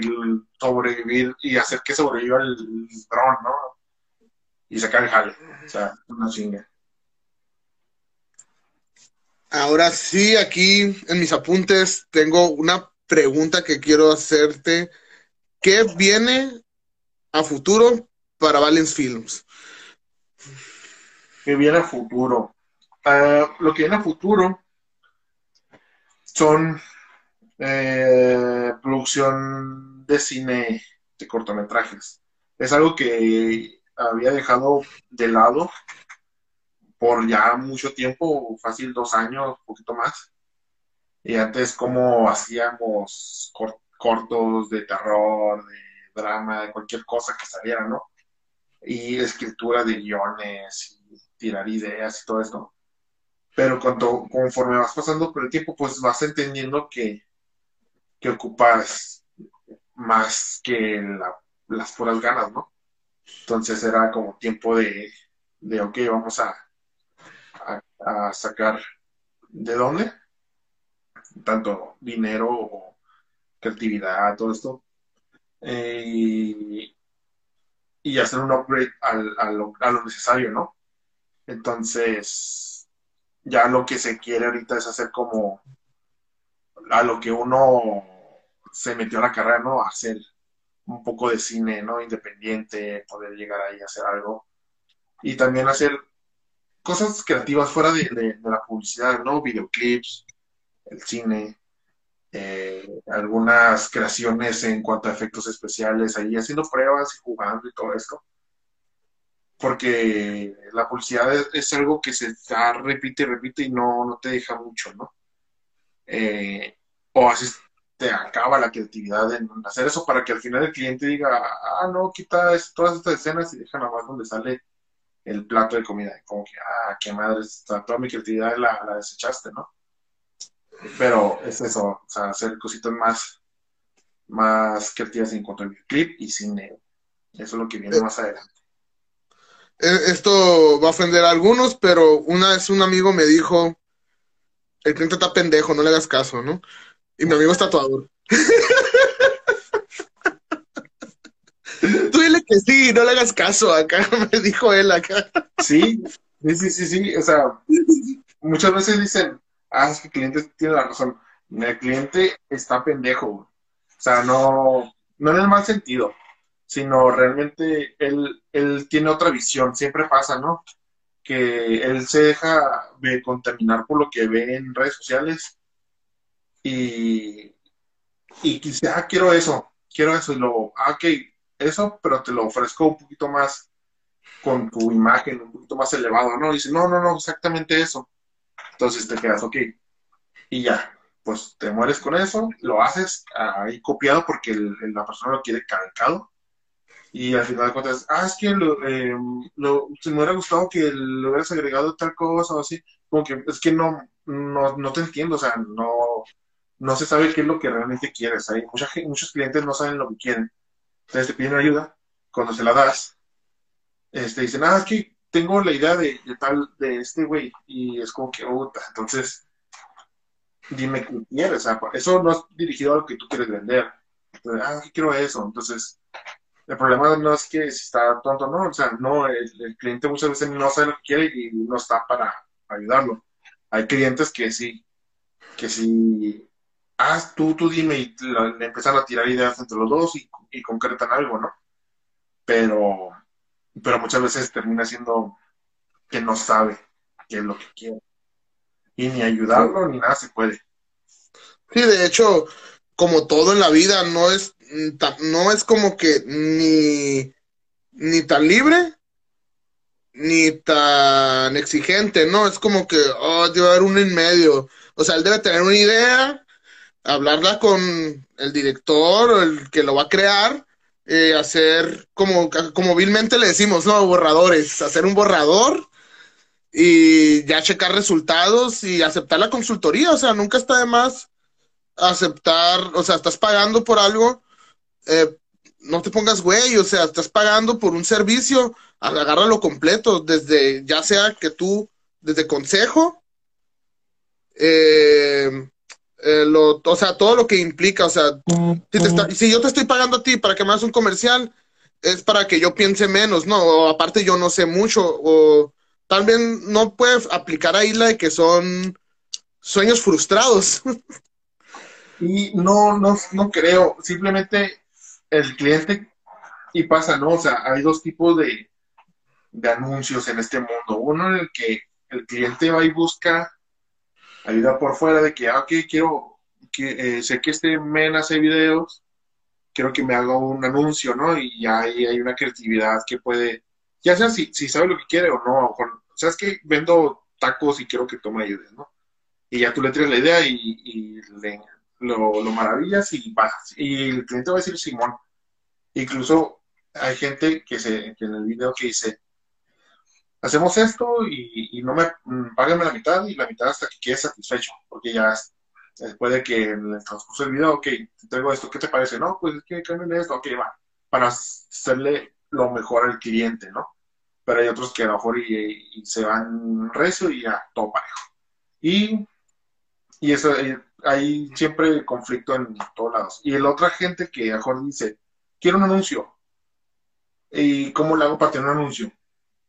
sobrevivir y hacer que sobreviva el dron, ¿no? Y sacar el jale. O sea, una chinga. Ahora sí, aquí en mis apuntes tengo una pregunta que quiero hacerte. ¿Qué viene a futuro para Valence Films? que viene a futuro. Eh, lo que viene a futuro son eh, producción de cine de cortometrajes. Es algo que había dejado de lado por ya mucho tiempo, fácil dos años, un poquito más. Y antes como hacíamos cor- cortos de terror, de drama, de cualquier cosa que saliera, ¿no? Y escritura de guiones, y tirar ideas y todo esto. Pero cuando, conforme vas pasando por el tiempo, pues vas entendiendo que, que ocupas más que la- las puras ganas, ¿no? Entonces era como tiempo de, de ok, vamos a, a, sacar de dónde, tanto dinero o creatividad, todo esto, eh, y, hacer un upgrade al- a, lo, a lo necesario, ¿no? Entonces, ya lo que se quiere ahorita es hacer como a lo que uno se metió a la carrera, ¿no? Hacer un poco de cine, ¿no? Independiente, poder llegar ahí a hacer algo. Y también hacer cosas creativas fuera de, de- de la publicidad, ¿no? Videoclips, el cine, eh, algunas creaciones en cuanto a efectos especiales, ahí haciendo pruebas y jugando y todo esto. Porque la publicidad es, es algo que se repite y repite y no, no te deja mucho, ¿no? Eh, o así te acaba la creatividad en hacer eso para que al final el cliente diga, ah, no, quita es- todas estas escenas y deja nada más donde sale el plato de comida. Como que, ah, qué madre, está- toda mi creatividad la, la desechaste, ¿no? Pero es eso, o sea, hacer cositas más, más creativas en cuanto al clip y cine. Eso es lo que viene más adelante. E, esto va a ofender a algunos, pero una vez un amigo me dijo, el cliente está pendejo, no le hagas caso, ¿no? Y mi amigo es tatuador. Tú dile que sí, no le hagas caso acá, me dijo él acá. Sí, sí, sí, sí, o sea, muchas veces dicen, ah, es que el cliente tiene la razón. El cliente está pendejo, o sea, no, no en el mal sentido sino realmente él, él tiene otra visión, siempre pasa, ¿no? Que él se deja de contaminar por lo que ve en redes sociales y, y dice, ah, quiero eso, quiero eso, y luego, ah, ok, eso, pero te lo ofrezco un poquito más con tu imagen, un poquito más elevado, ¿no? dice, no, no, no, exactamente eso. Entonces te quedas, ok, y ya, pues te mueres con eso, lo haces ahí copiado porque la persona lo quiere calcado. Y al final de cuentas, ah, es que lo, eh, lo, se me hubiera gustado que lo hubieras agregado tal cosa o así. Como que es que no, no, no te entiendo, o sea, no, no se sabe qué es lo que realmente quieres. Hay mucha, muchos clientes no saben lo que quieren. Entonces te piden ayuda. Cuando se la das, este, dicen, ah, es que tengo la idea de, tal, de este güey. Y es como que, puta, entonces, dime qué quieres. O sea, eso no es dirigido a lo que tú quieres vender. Entonces, ah, quiero eso. Entonces, el problema no es que si está tonto, no. O sea, no, el, cliente muchas veces no sabe lo que quiere y no está para ayudarlo. Hay clientes que sí, que sí ah, tú, tú dime, y le empiezan a tirar ideas entre los dos y, concretan algo, ¿no? Pero, pero muchas veces termina siendo que no sabe qué es lo que quiere. Y ni ayudarlo ni nada se puede. Sí, de hecho, como todo en la vida, no es, no es como que ni, ni tan libre ni tan exigente, ¿no? Es como que, oh, debe haber uno en medio. O sea, él debe tener una idea hablarla con el director o el que lo va a crear, eh, hacer como, como vilmente le decimos, ¿no? Borradores, hacer un borrador y ya checar resultados y aceptar la consultoría, o sea, nunca está de más aceptar, o sea, estás pagando por algo, eh, no te pongas güey, o sea, estás pagando por un servicio, agárralo completo, desde, ya sea que tú, desde consejo, eh, eh, lo, o sea, todo lo que implica, o sea, si, si, yo te estoy pagando a ti para que me hagas un comercial, es para que yo piense menos, ¿no? O aparte yo no sé mucho, o también no puedes aplicar ahí la de que son sueños frustrados. y no, no, no creo, simplemente el cliente, y pasa, ¿no? O sea, hay dos tipos de, de anuncios en este mundo. Uno en el que el cliente va y busca ayuda por fuera de que, ah, ok, quiero, que, eh, sé que este men hace videos, quiero que me haga un anuncio, ¿no? Y ahí hay una creatividad que puede, ya sea si, si sabe lo que quiere o no, o sea, es que vendo tacos y quiero que tome ayuda, ¿no? Y ya tú le traes la idea y, lo, lo, maravillas y vas. Y el cliente va a decir Simón. Incluso hay gente que, se, en el video que dice, hacemos esto y, no me mm, págame la mitad y la mitad hasta que quede satisfecho, porque ya después de que en el transcurso del video, ok, te traigo esto, ¿qué te parece? No, pues es que cambien esto, ok, va, para hacerle lo mejor al cliente, ¿no? Pero hay otros que a lo mejor y, se van recio y ya, todo parejo. Y, y eso, eh, hay siempre conflicto en todos lados. Y la otra gente que a dice, quiero un anuncio. ¿Y cómo le hago para tener un anuncio?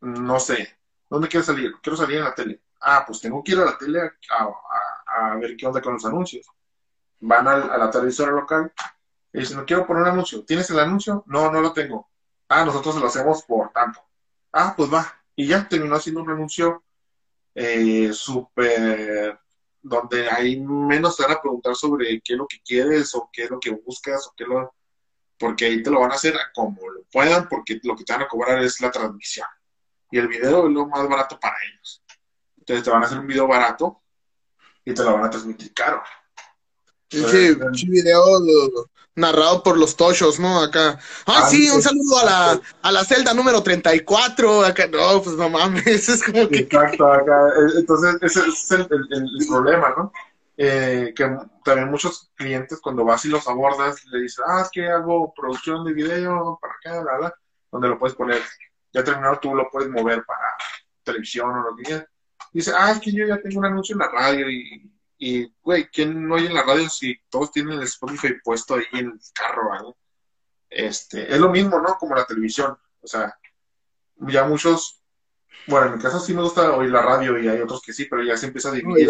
no sé, ¿dónde quieres salir? Quiero salir en la tele. Ah, pues tengo que ir a la tele a, ver qué onda con los anuncios. Van a, la televisora local y dicen, no quiero poner un anuncio. ¿Tienes el anuncio? No, no lo tengo. Ah, nosotros lo hacemos por tanto. Ah, pues va. Y ya terminó haciendo un anuncio eh, súper donde hay menos te van a preguntar sobre qué es lo que quieres o qué es lo que buscas o qué lo porque ahí te lo van a hacer como lo puedan porque lo que te van a cobrar es la transmisión y el video es lo más barato para ellos. Entonces te van a hacer un video barato y te lo van a transmitir caro. Sí, un video narrado por los tochos, ¿no? Acá. Ah, sí, un saludo a la, a la celda número 34. Acá, no, pues no mames, es como que. Exacto, acá. Eh, entonces, ese es el, el, problema, ¿no? Eh, que también muchos clientes, cuando vas y los abordas, le dicen, ah, es que hago producción de video para acá, bla, donde lo puedes poner ya terminado tú lo puedes mover para televisión o lo que quieras. Dice, ah, es que yo ya tengo un anuncio en la radio y, y güey, ¿quién no oye en la radio si todos tienen el Spotify puesto ahí en el carro, ¿vale? este, es lo mismo, ¿no? Como la televisión. O sea, ya muchos, bueno, en mi caso sí me gusta oír la radio y hay otros que sí, pero ya se empieza a dividir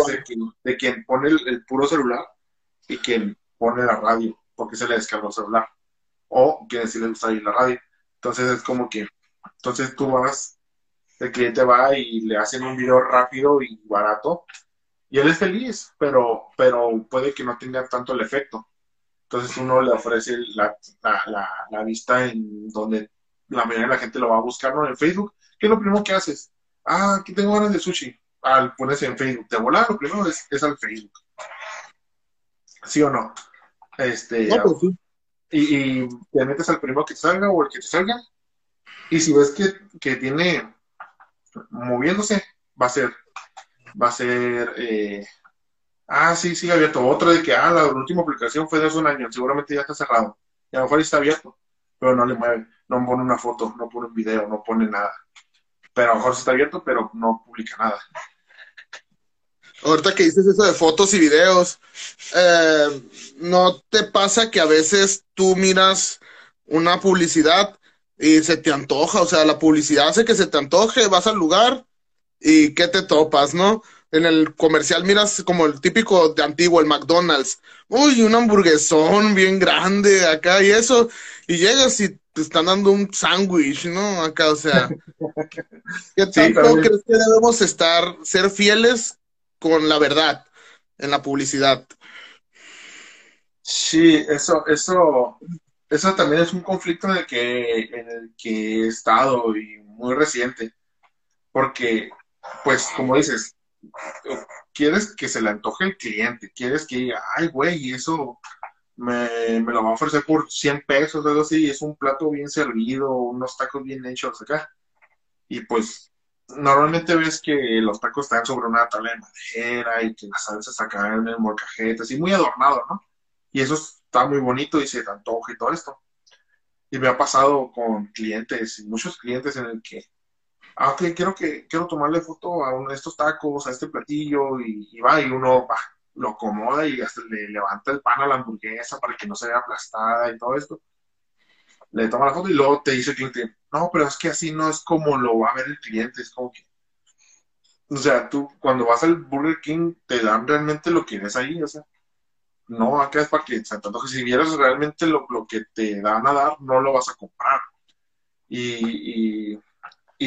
de, quien, pone el, puro celular y quien pone la radio, porque se le descargó el celular. O quien sí le gusta oír la radio. Entonces es como que, entonces tú vas, el cliente va y le hacen un video rápido y barato y él es feliz, pero, pero puede que no tenga tanto el efecto. Entonces uno le ofrece la, vista en donde la mayoría de la gente lo va a buscar, ¿no? En Facebook. ¿Qué es lo primero que haces? Ah, aquí tengo ganas de sushi. Al ponerse en Facebook. De volar, lo primero es, es al Facebook. ¿Sí o no? Este, pues y, te metes al primero que te salga o el que te salga. Y si ves que, que tiene moviéndose, va a ser, va a ser, eh, ah, sí, sigue abierto. Otra de que, ah, la última aplicación fue de hace un año, seguramente ya está cerrado. Y a lo mejor está abierto, pero no le mueve, no pone una foto, no pone un video, no pone nada. Pero mejor está abierto, pero no publica nada. Ahorita que dices eso de fotos y videos, eh, ¿no te pasa que a veces tú miras una publicidad y se te antoja? O sea, la publicidad hace que se te antoje, vas al lugar y ¿qué te topas, no? En el comercial miras como el típico de antiguo, el McDonald's. Uy, un hamburguesón bien grande acá y eso. Y llegas y te están dando un sándwich, ¿no? Acá, o sea. ¿Qué tanto crees que debemos estar, ser fieles con la verdad en la publicidad. Sí, eso, eso, eso también es un conflicto en el que, en el que he estado y muy reciente. Porque, pues, como dices, quieres que se le antoje el cliente, quieres que diga, ay, güey, eso me, me, lo va a ofrecer por 100 pesos, algo así, es un plato bien servido, unos tacos bien hechos acá. Y pues normalmente ves que los tacos están sobre una tabla de madera y que la salsa está acá en el molcajete, así muy adornado, ¿no? Y eso está muy bonito y se te antoja y todo esto. Y me ha pasado con clientes, muchos clientes en el que, ah, ok, quiero, que, quiero tomarle foto a uno de estos tacos, a este platillo, y, va, y uno lo acomoda y hasta le levanta el pan a la hamburguesa para que no se vea aplastada y todo esto. Le toma la foto y luego te dice el cliente, no, pero es que así no es como lo va a ver el cliente, es como que, o sea, tú cuando vas al Burger King te dan realmente lo que ves ahí, o sea, no, acá es para que que si vieras realmente lo, que te dan a dar, no lo vas a comprar. Y,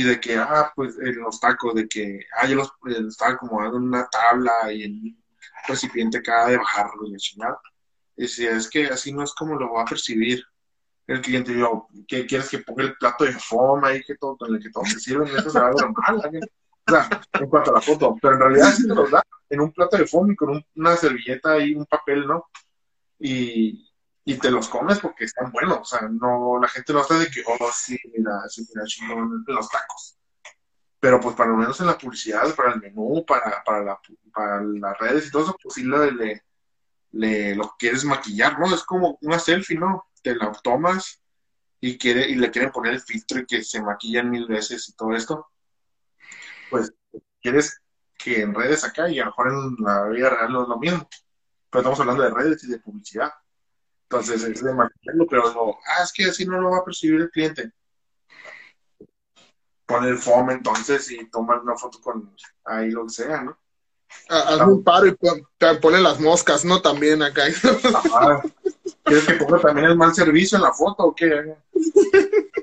de que, ah, pues en los tacos, de que, ah, yo los, estaba acomodando en una tabla y en un recipiente cada de bajarlo y de chingada. Y si es que así no es como lo va a percibir el cliente dijo, ¿qué quieres que ponga el plato de forma ahí que todo, con el que todos se sirven? Eso se va a ver mal, O sea, en cuanto a la foto, pero en realidad sí te los da en un plato de foamy con una servilleta y un papel, ¿no? Y, y te los comes porque están buenos, o sea, no, la gente no está de que, oh, sí, mira, sí, mira, chingón, los tacos. Pero pues para lo menos en la publicidad, para el menú, para, para, la, para las redes y todo eso, pues sí le, le, lo quieres maquillar, ¿no? Es como una selfie, ¿no? te la tomas y, quiere, y le quieren poner el filtro y que se maquillan mil veces y todo esto, pues quieres que en redes acá y a lo mejor en la vida real no es lo mismo. Pero estamos hablando de redes y de publicidad. Entonces es de maquillarlo, pero no, ah, es que así no lo va a percibir el cliente. Pone el foam entonces y toma una foto con ahí lo que sea, ¿no? Hazme un paro y pone las moscas, ¿no? También acá. ¿Quieres que ponga también el mal servicio en la foto o qué?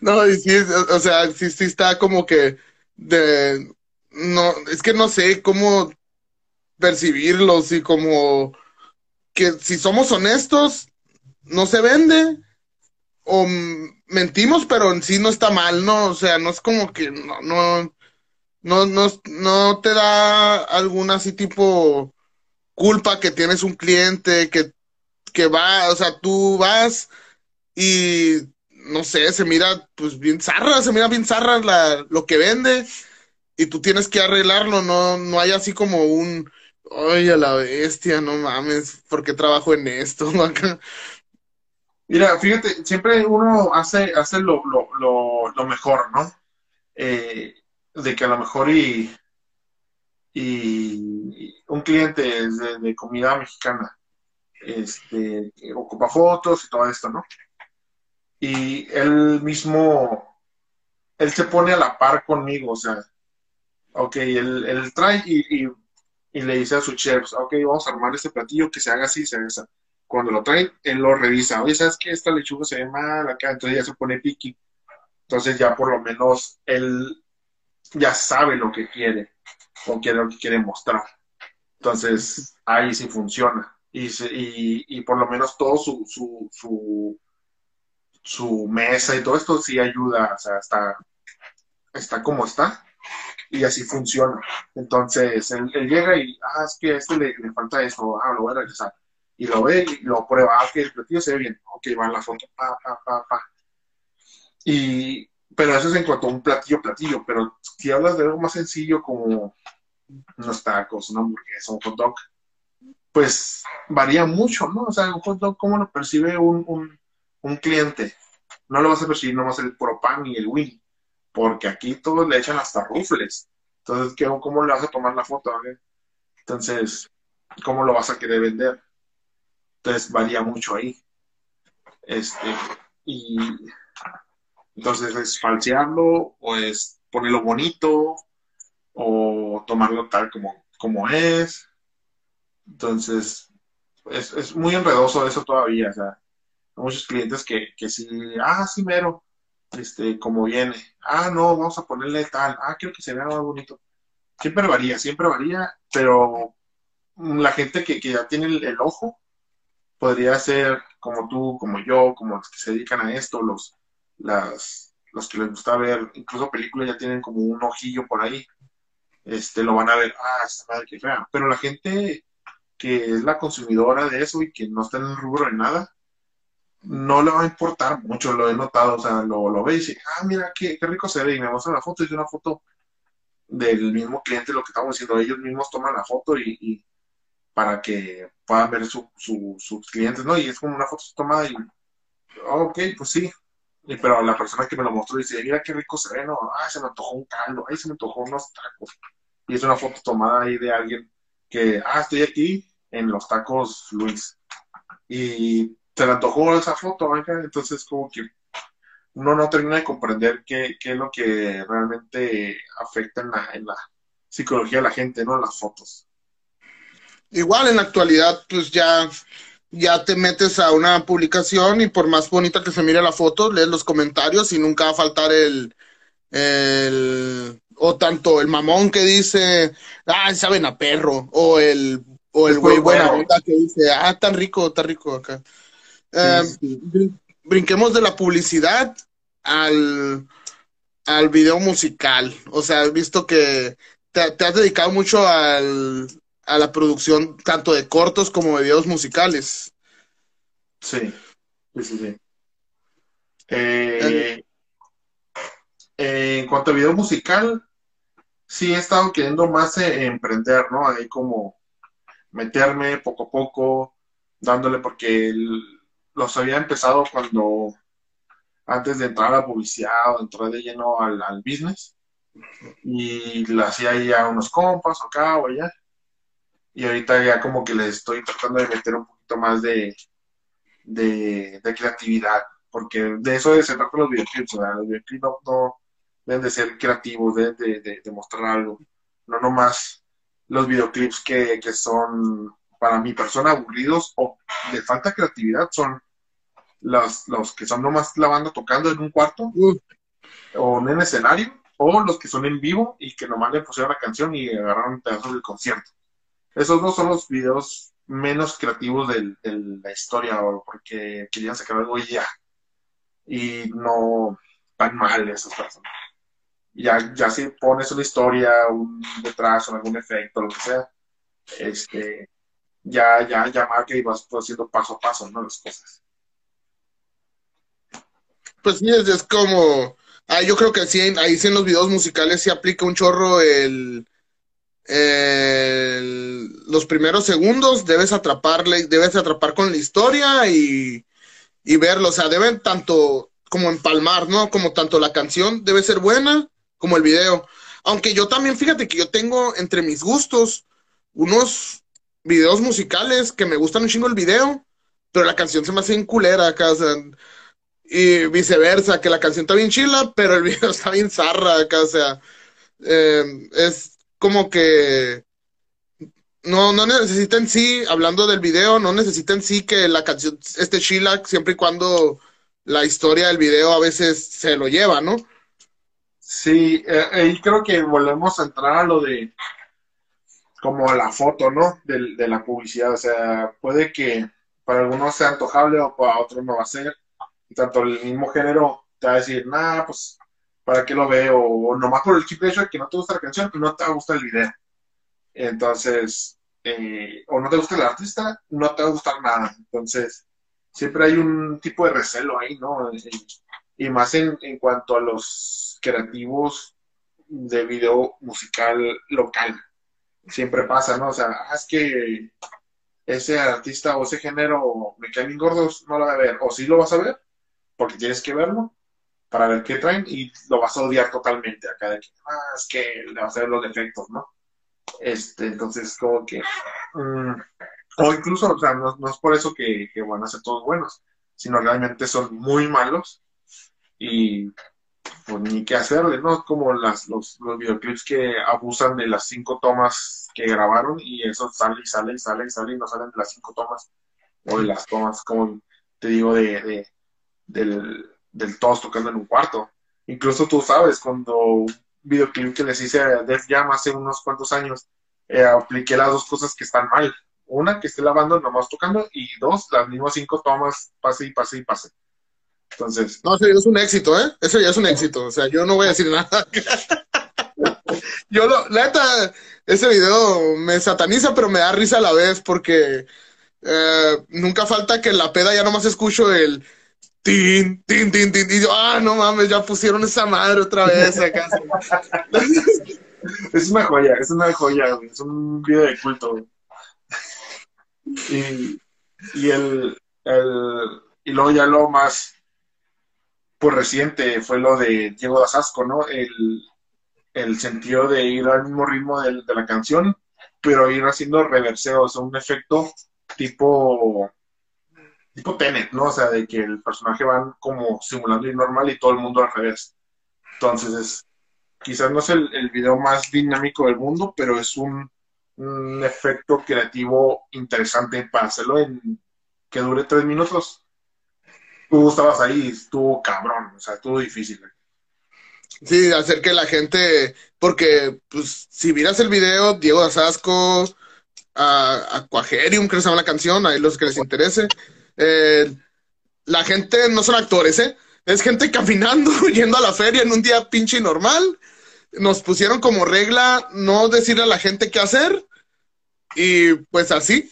No, sí, o sea, sí, sí está como que de, no, es que no sé cómo percibirlos y como que si somos honestos, no se vende o mentimos, pero en sí no está mal, ¿no? O sea, no es como que no, no, no, no, no te da alguna así tipo culpa que tienes un cliente que que va, o sea, tú vas y no sé, se mira pues bien zarra, se mira bien zarra la, lo que vende y tú tienes que arreglarlo, no, no hay así como un, oye, a la bestia, no mames, ¿por qué trabajo en esto? Mira, fíjate, siempre uno hace, hace lo, lo, lo, mejor, ¿no? Eh, de que a lo mejor y, y un cliente de comida mexicana este, ocupa fotos y todo esto, ¿no? Y él mismo, él se pone a la par conmigo, o sea, ok, él, trae y, le dice a su chef, ok, vamos a armar este platillo que se haga así, se haga así. Cuando lo traen, él lo revisa, oye, ¿sabes qué? Esta lechuga se ve mal acá, entonces ya se pone piqui. Entonces ya por lo menos él ya sabe lo que quiere o quiere lo que quiere mostrar. Entonces ahí sí funciona. Y, y, por lo menos todo su, su, su, su, mesa y todo esto sí ayuda, o sea, está, está como está y así funciona. Entonces él, llega y, ah, es que a este le, falta esto, ah, lo voy a regresar. Y lo ve y lo prueba, ah, que el platillo se ve bien, ok, va en la foto, pa, pa, pa, pa. Y, pero eso es en cuanto a un platillo, platillo, pero si hablas de algo más sencillo como unos tacos, una hamburguesa, un hot dog, pues varía mucho, ¿no? O sea, un hot dog, ¿cómo lo percibe un, un, cliente? No lo vas a percibir nomás el pan y el wing, porque aquí todos le echan hasta rufles. Entonces, ¿qué, ¿cómo le vas a tomar la foto? Entonces, ¿cómo lo vas a querer vender? Entonces, varía mucho ahí. Este, y entonces es falsearlo o es ponerlo bonito o tomarlo tal como, como es. Entonces, es, es muy enredoso eso todavía. O sea, hay muchos clientes que, que sí, ah, sí, mero, este, como viene. Ah, no, vamos a ponerle tal. Ah, quiero que se vea más bonito. Siempre varía, siempre varía, pero la gente que, que ya tiene el, ojo podría ser como tú, como yo, como los que se dedican a esto, los, las, los que les gusta ver, incluso películas ya tienen como un ojillo por ahí, este, lo van a ver, ah, esta madre que fea. Pero la gente que es la consumidora de eso y que no está en el rubro de nada, no le va a importar mucho, lo he notado, o sea, lo, lo ve y dice, ah, mira, qué, qué rico se ve, y me muestra la foto, y es una foto del mismo cliente, lo que estamos diciendo, ellos mismos toman la foto y, para que puedan ver su, sus clientes, ¿no? Y es como una foto tomada y, ok, pues sí, pero la persona que me lo mostró dice, mira qué rico se ve, no, ay, se me antojó un caldo, ay, se me antojó unos tacos. Y es una foto tomada ahí de alguien que, ah, estoy aquí en los tacos Luis. Y se le antojó esa foto, entonces como que uno no termina de comprender qué, qué es lo que realmente afecta en la, en la psicología de la gente, ¿no? En las fotos. Igual en la actualidad, pues ya ya te metes a una publicación y por más bonita que se mire la foto, lees los comentarios y nunca va a faltar el, el o tanto el mamón que dice, ah, saben a perro, o el, o el güey buena onda que dice, ah, tan rico, tan rico acá. Eh, brinquemos de la publicidad al, al video musical. O sea, has visto que te, te has dedicado mucho al, a la producción tanto de cortos como de videos musicales. Sí, sí, sí. Eh, en cuanto a video musical, sí he estado queriendo más eh, emprender, ¿no? Ahí como meterme poco a poco, dándole, porque los había empezado cuando, antes de entrar a la publicidad o entrar de lleno al, al business, y lo hacía ya unos compas acá o allá. Y ahorita ya como que le estoy tratando de meter un poquito más de, de, creatividad, porque de eso de se trata los videoclips, los videoclips no, deben de ser creativos, deben de, de, mostrar algo, no nomás los videoclips que, que son para mi persona aburridos o de falta de creatividad son los, los que son nomás la banda tocando en un cuarto o en un escenario o los que son en vivo y que nomás le pusieron la canción y agarraron un pedazo del concierto. Esos no son los videos menos creativos de, la historia, porque querían sacar algo y ya. Y no tan mal esas personas. Ya, ya si pones una historia, un detrás o algún efecto, lo que sea, este, ya, ya, ya marca y vas haciendo paso a paso, ¿no? Las cosas. Pues sí, es, como, ah, yo creo que sí, ahí sí en los videos musicales se aplica un chorro el, los primeros segundos debes atraparle, debes atrapar con la historia y, y verlo. O sea, deben tanto como empalmar, ¿no? Como tanto la canción debe ser buena como el video. Aunque yo también, fíjate que yo tengo entre mis gustos unos, videos musicales que me gustan un chingo el video, pero la canción se me hace bien culera acá, o sea, y viceversa, que la canción está bien chila, pero el video está bien zarra acá, o sea, eh, es como que no, no necesita en sí, hablando del video, no necesita en sí que la canción esté chila siempre y cuando la historia del video a veces se lo lleva, ¿no? Sí, eh, ahí creo que volvemos a entrar a lo de como la foto, ¿no? De, de, la publicidad. O sea, puede que para algunos sea antojable o para otros no va a ser. Y tanto el mismo género te va a decir, nah, pues, ¿para qué lo veo? O nomás por el chip hecho de que no te gusta la canción, no te va a gustar el video. Entonces, eh, o no te gusta el artista, no te va a gustar nada. Entonces, siempre hay un tipo de recelo ahí, ¿no? Y más en, en cuanto a los creativos de video musical local siempre pasa, ¿no? O sea, ah, es que ese artista o ese género me caen gordos, no lo va a ver. O sí lo vas a ver, porque tienes que verlo para ver qué traen y lo vas a odiar totalmente acá de que, ah, es que le vas a ver los defectos, ¿no? Este, entonces, como que, mm, o incluso, o sea, no, no, es por eso que, que van a ser todos buenos, sino realmente son muy malos y pues ni qué hacerle, ¿no? Como las, los, los videoclips que abusan de las cinco tomas que grabaron y eso sale y sale y sale y sale y no salen de las cinco tomas o de las tomas, como te digo, de del, del todos tocando en un cuarto. Incluso tú sabes, cuando un videoclip que les hice a Def Jam hace unos cuantos años, eh, apliqué las dos cosas que están mal. Una, que esté lavando nomás tocando, y dos, las mismas cinco tomas, pase y pase y pase. Entonces. No, eso ya es un éxito, ¿eh? Eso ya es un éxito. O sea, yo no voy a decir nada. yo, lo, la neta, ese video me sataniza, pero me da risa a la vez porque eh, nunca falta que en la peda ya nomás escucho el tin, tin, tin, tin. Y yo, ah, no mames, ya pusieron esa madre otra vez acá. es una joya, es una joya. Es un video de culto. Y, y el, el, y luego ya lo más pues reciente fue lo de Diego Dasasco, ¿no? El, el sentido de ir al mismo ritmo de, la canción, pero ir haciendo reverseos, un efecto tipo tipo Tenet, ¿no? O sea, de que el personaje van como simulando ir normal y todo el mundo al revés. Entonces, es, quizás no es el, video más dinámico del mundo, pero es un, efecto creativo interesante para hacerlo en que dure tres minutos tú estabas ahí, estuvo cabrón, o sea, estuvo difícil. Sí, hacer que la gente, porque pues si miras el video, Diego Azasco, a Aquagerium, creo que se llama la canción, ahí los que les interese, eh, la gente no son actores, ¿eh? Es gente caminando, yendo a la feria en un día pinche normal. Nos pusieron como regla no decirle a la gente qué hacer. Y pues así,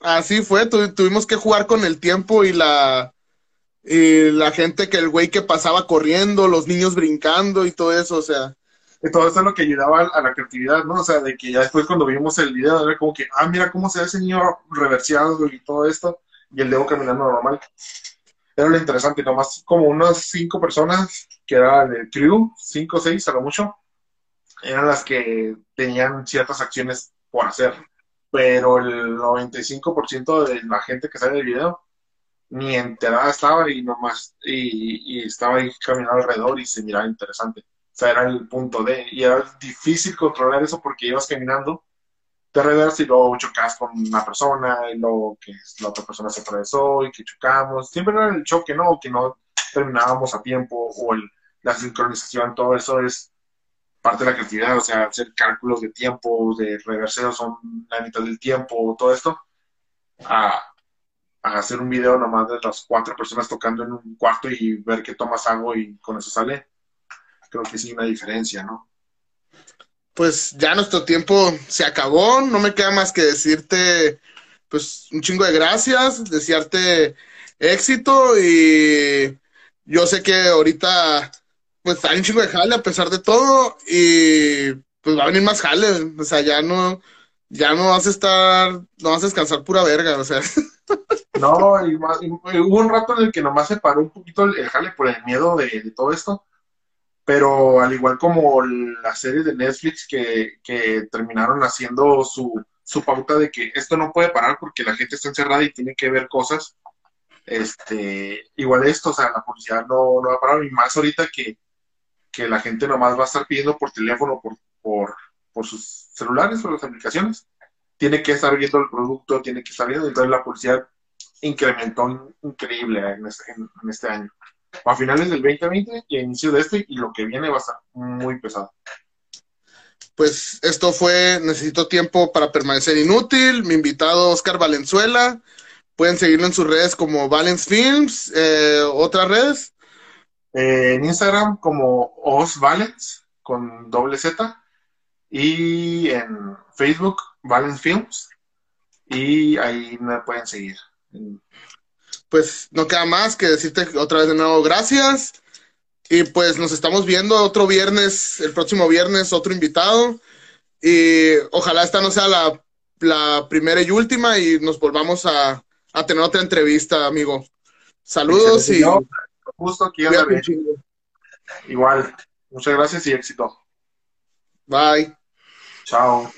así fue. Tu, tuvimos que jugar con el tiempo y la, y la gente que el güey que pasaba corriendo, los niños brincando y todo eso, o sea. Y todo eso es lo que ayudaba a la creatividad, ¿no? O sea, de que ya después cuando vimos el video, era como que, ah, mira cómo se ve ese niño reversiado y todo esto, y el dedo caminando normal. Era lo interesante, nomás como unas cinco personas, que eran el crew, cinco o seis a lo mucho, eran las que tenían ciertas acciones por hacer. Pero el 95% de la gente que sale del video ni enterada estaba y nomás, y, y estaba ahí caminando alrededor y se miraba interesante. O sea, era el punto de, y era difícil controlar eso porque ibas caminando de revés y luego chocas con una persona y luego que la otra persona se atravesó y que chocamos. Siempre era el choque, ¿no? Que no terminábamos a tiempo o el, la sincronización, todo eso es parte de la creatividad, o sea, hacer cálculos de tiempo, de reverseo son la mitad del tiempo, todo esto. A hacer un video nomás de las cuatro personas tocando en un cuarto y ver que tomas algo y con eso sale, creo que sí una diferencia, ¿no? Pues ya nuestro tiempo se acabó, no me queda más que decirte pues un chingo de gracias, desearte éxito y yo sé que ahorita pues hay un chingo de jale a pesar de todo y pues va a venir más jale, o sea, ya no, ya no vas a estar, no vas a descansar pura verga, o sea. No, y, hubo un rato en el que nomás se paró un poquito el, jale por el miedo de, todo esto, pero al igual como las series de Netflix que, que terminaron haciendo su, su pauta de que esto no puede parar porque la gente está encerrada y tiene que ver cosas. Este, igual esto, o sea, la publicidad no, no va a parar, y más ahorita que, que la gente nomás va a estar pidiendo por teléfono, por, por, por sus celulares o las aplicaciones. Tiene que estar viendo el producto, tiene que estar viendo, entonces la publicidad incrementó increíble en este año. A finales del 2020 y a inicio de este, y lo que viene va a estar muy pesado pues esto fue Necesito Tiempo para Permanecer Inútil. Mi invitado Oscar Valenzuela. Pueden seguirlo en sus redes como Valence Films. Eh, ¿Otras redes? Eh, en Instagram como Osvalence con doble Z. Y en Facebook Valence Films. Y ahí me pueden seguir. Pues no queda más que decirte otra vez de nuevo gracias. Y pues nos estamos viendo otro viernes, el próximo viernes, otro invitado. Y ojalá esta no sea la, la primera y última y nos volvamos a, a tener otra entrevista, amigo. Saludos y... Justo aquí Igual. Muchas gracias y éxito. Bye. Chao.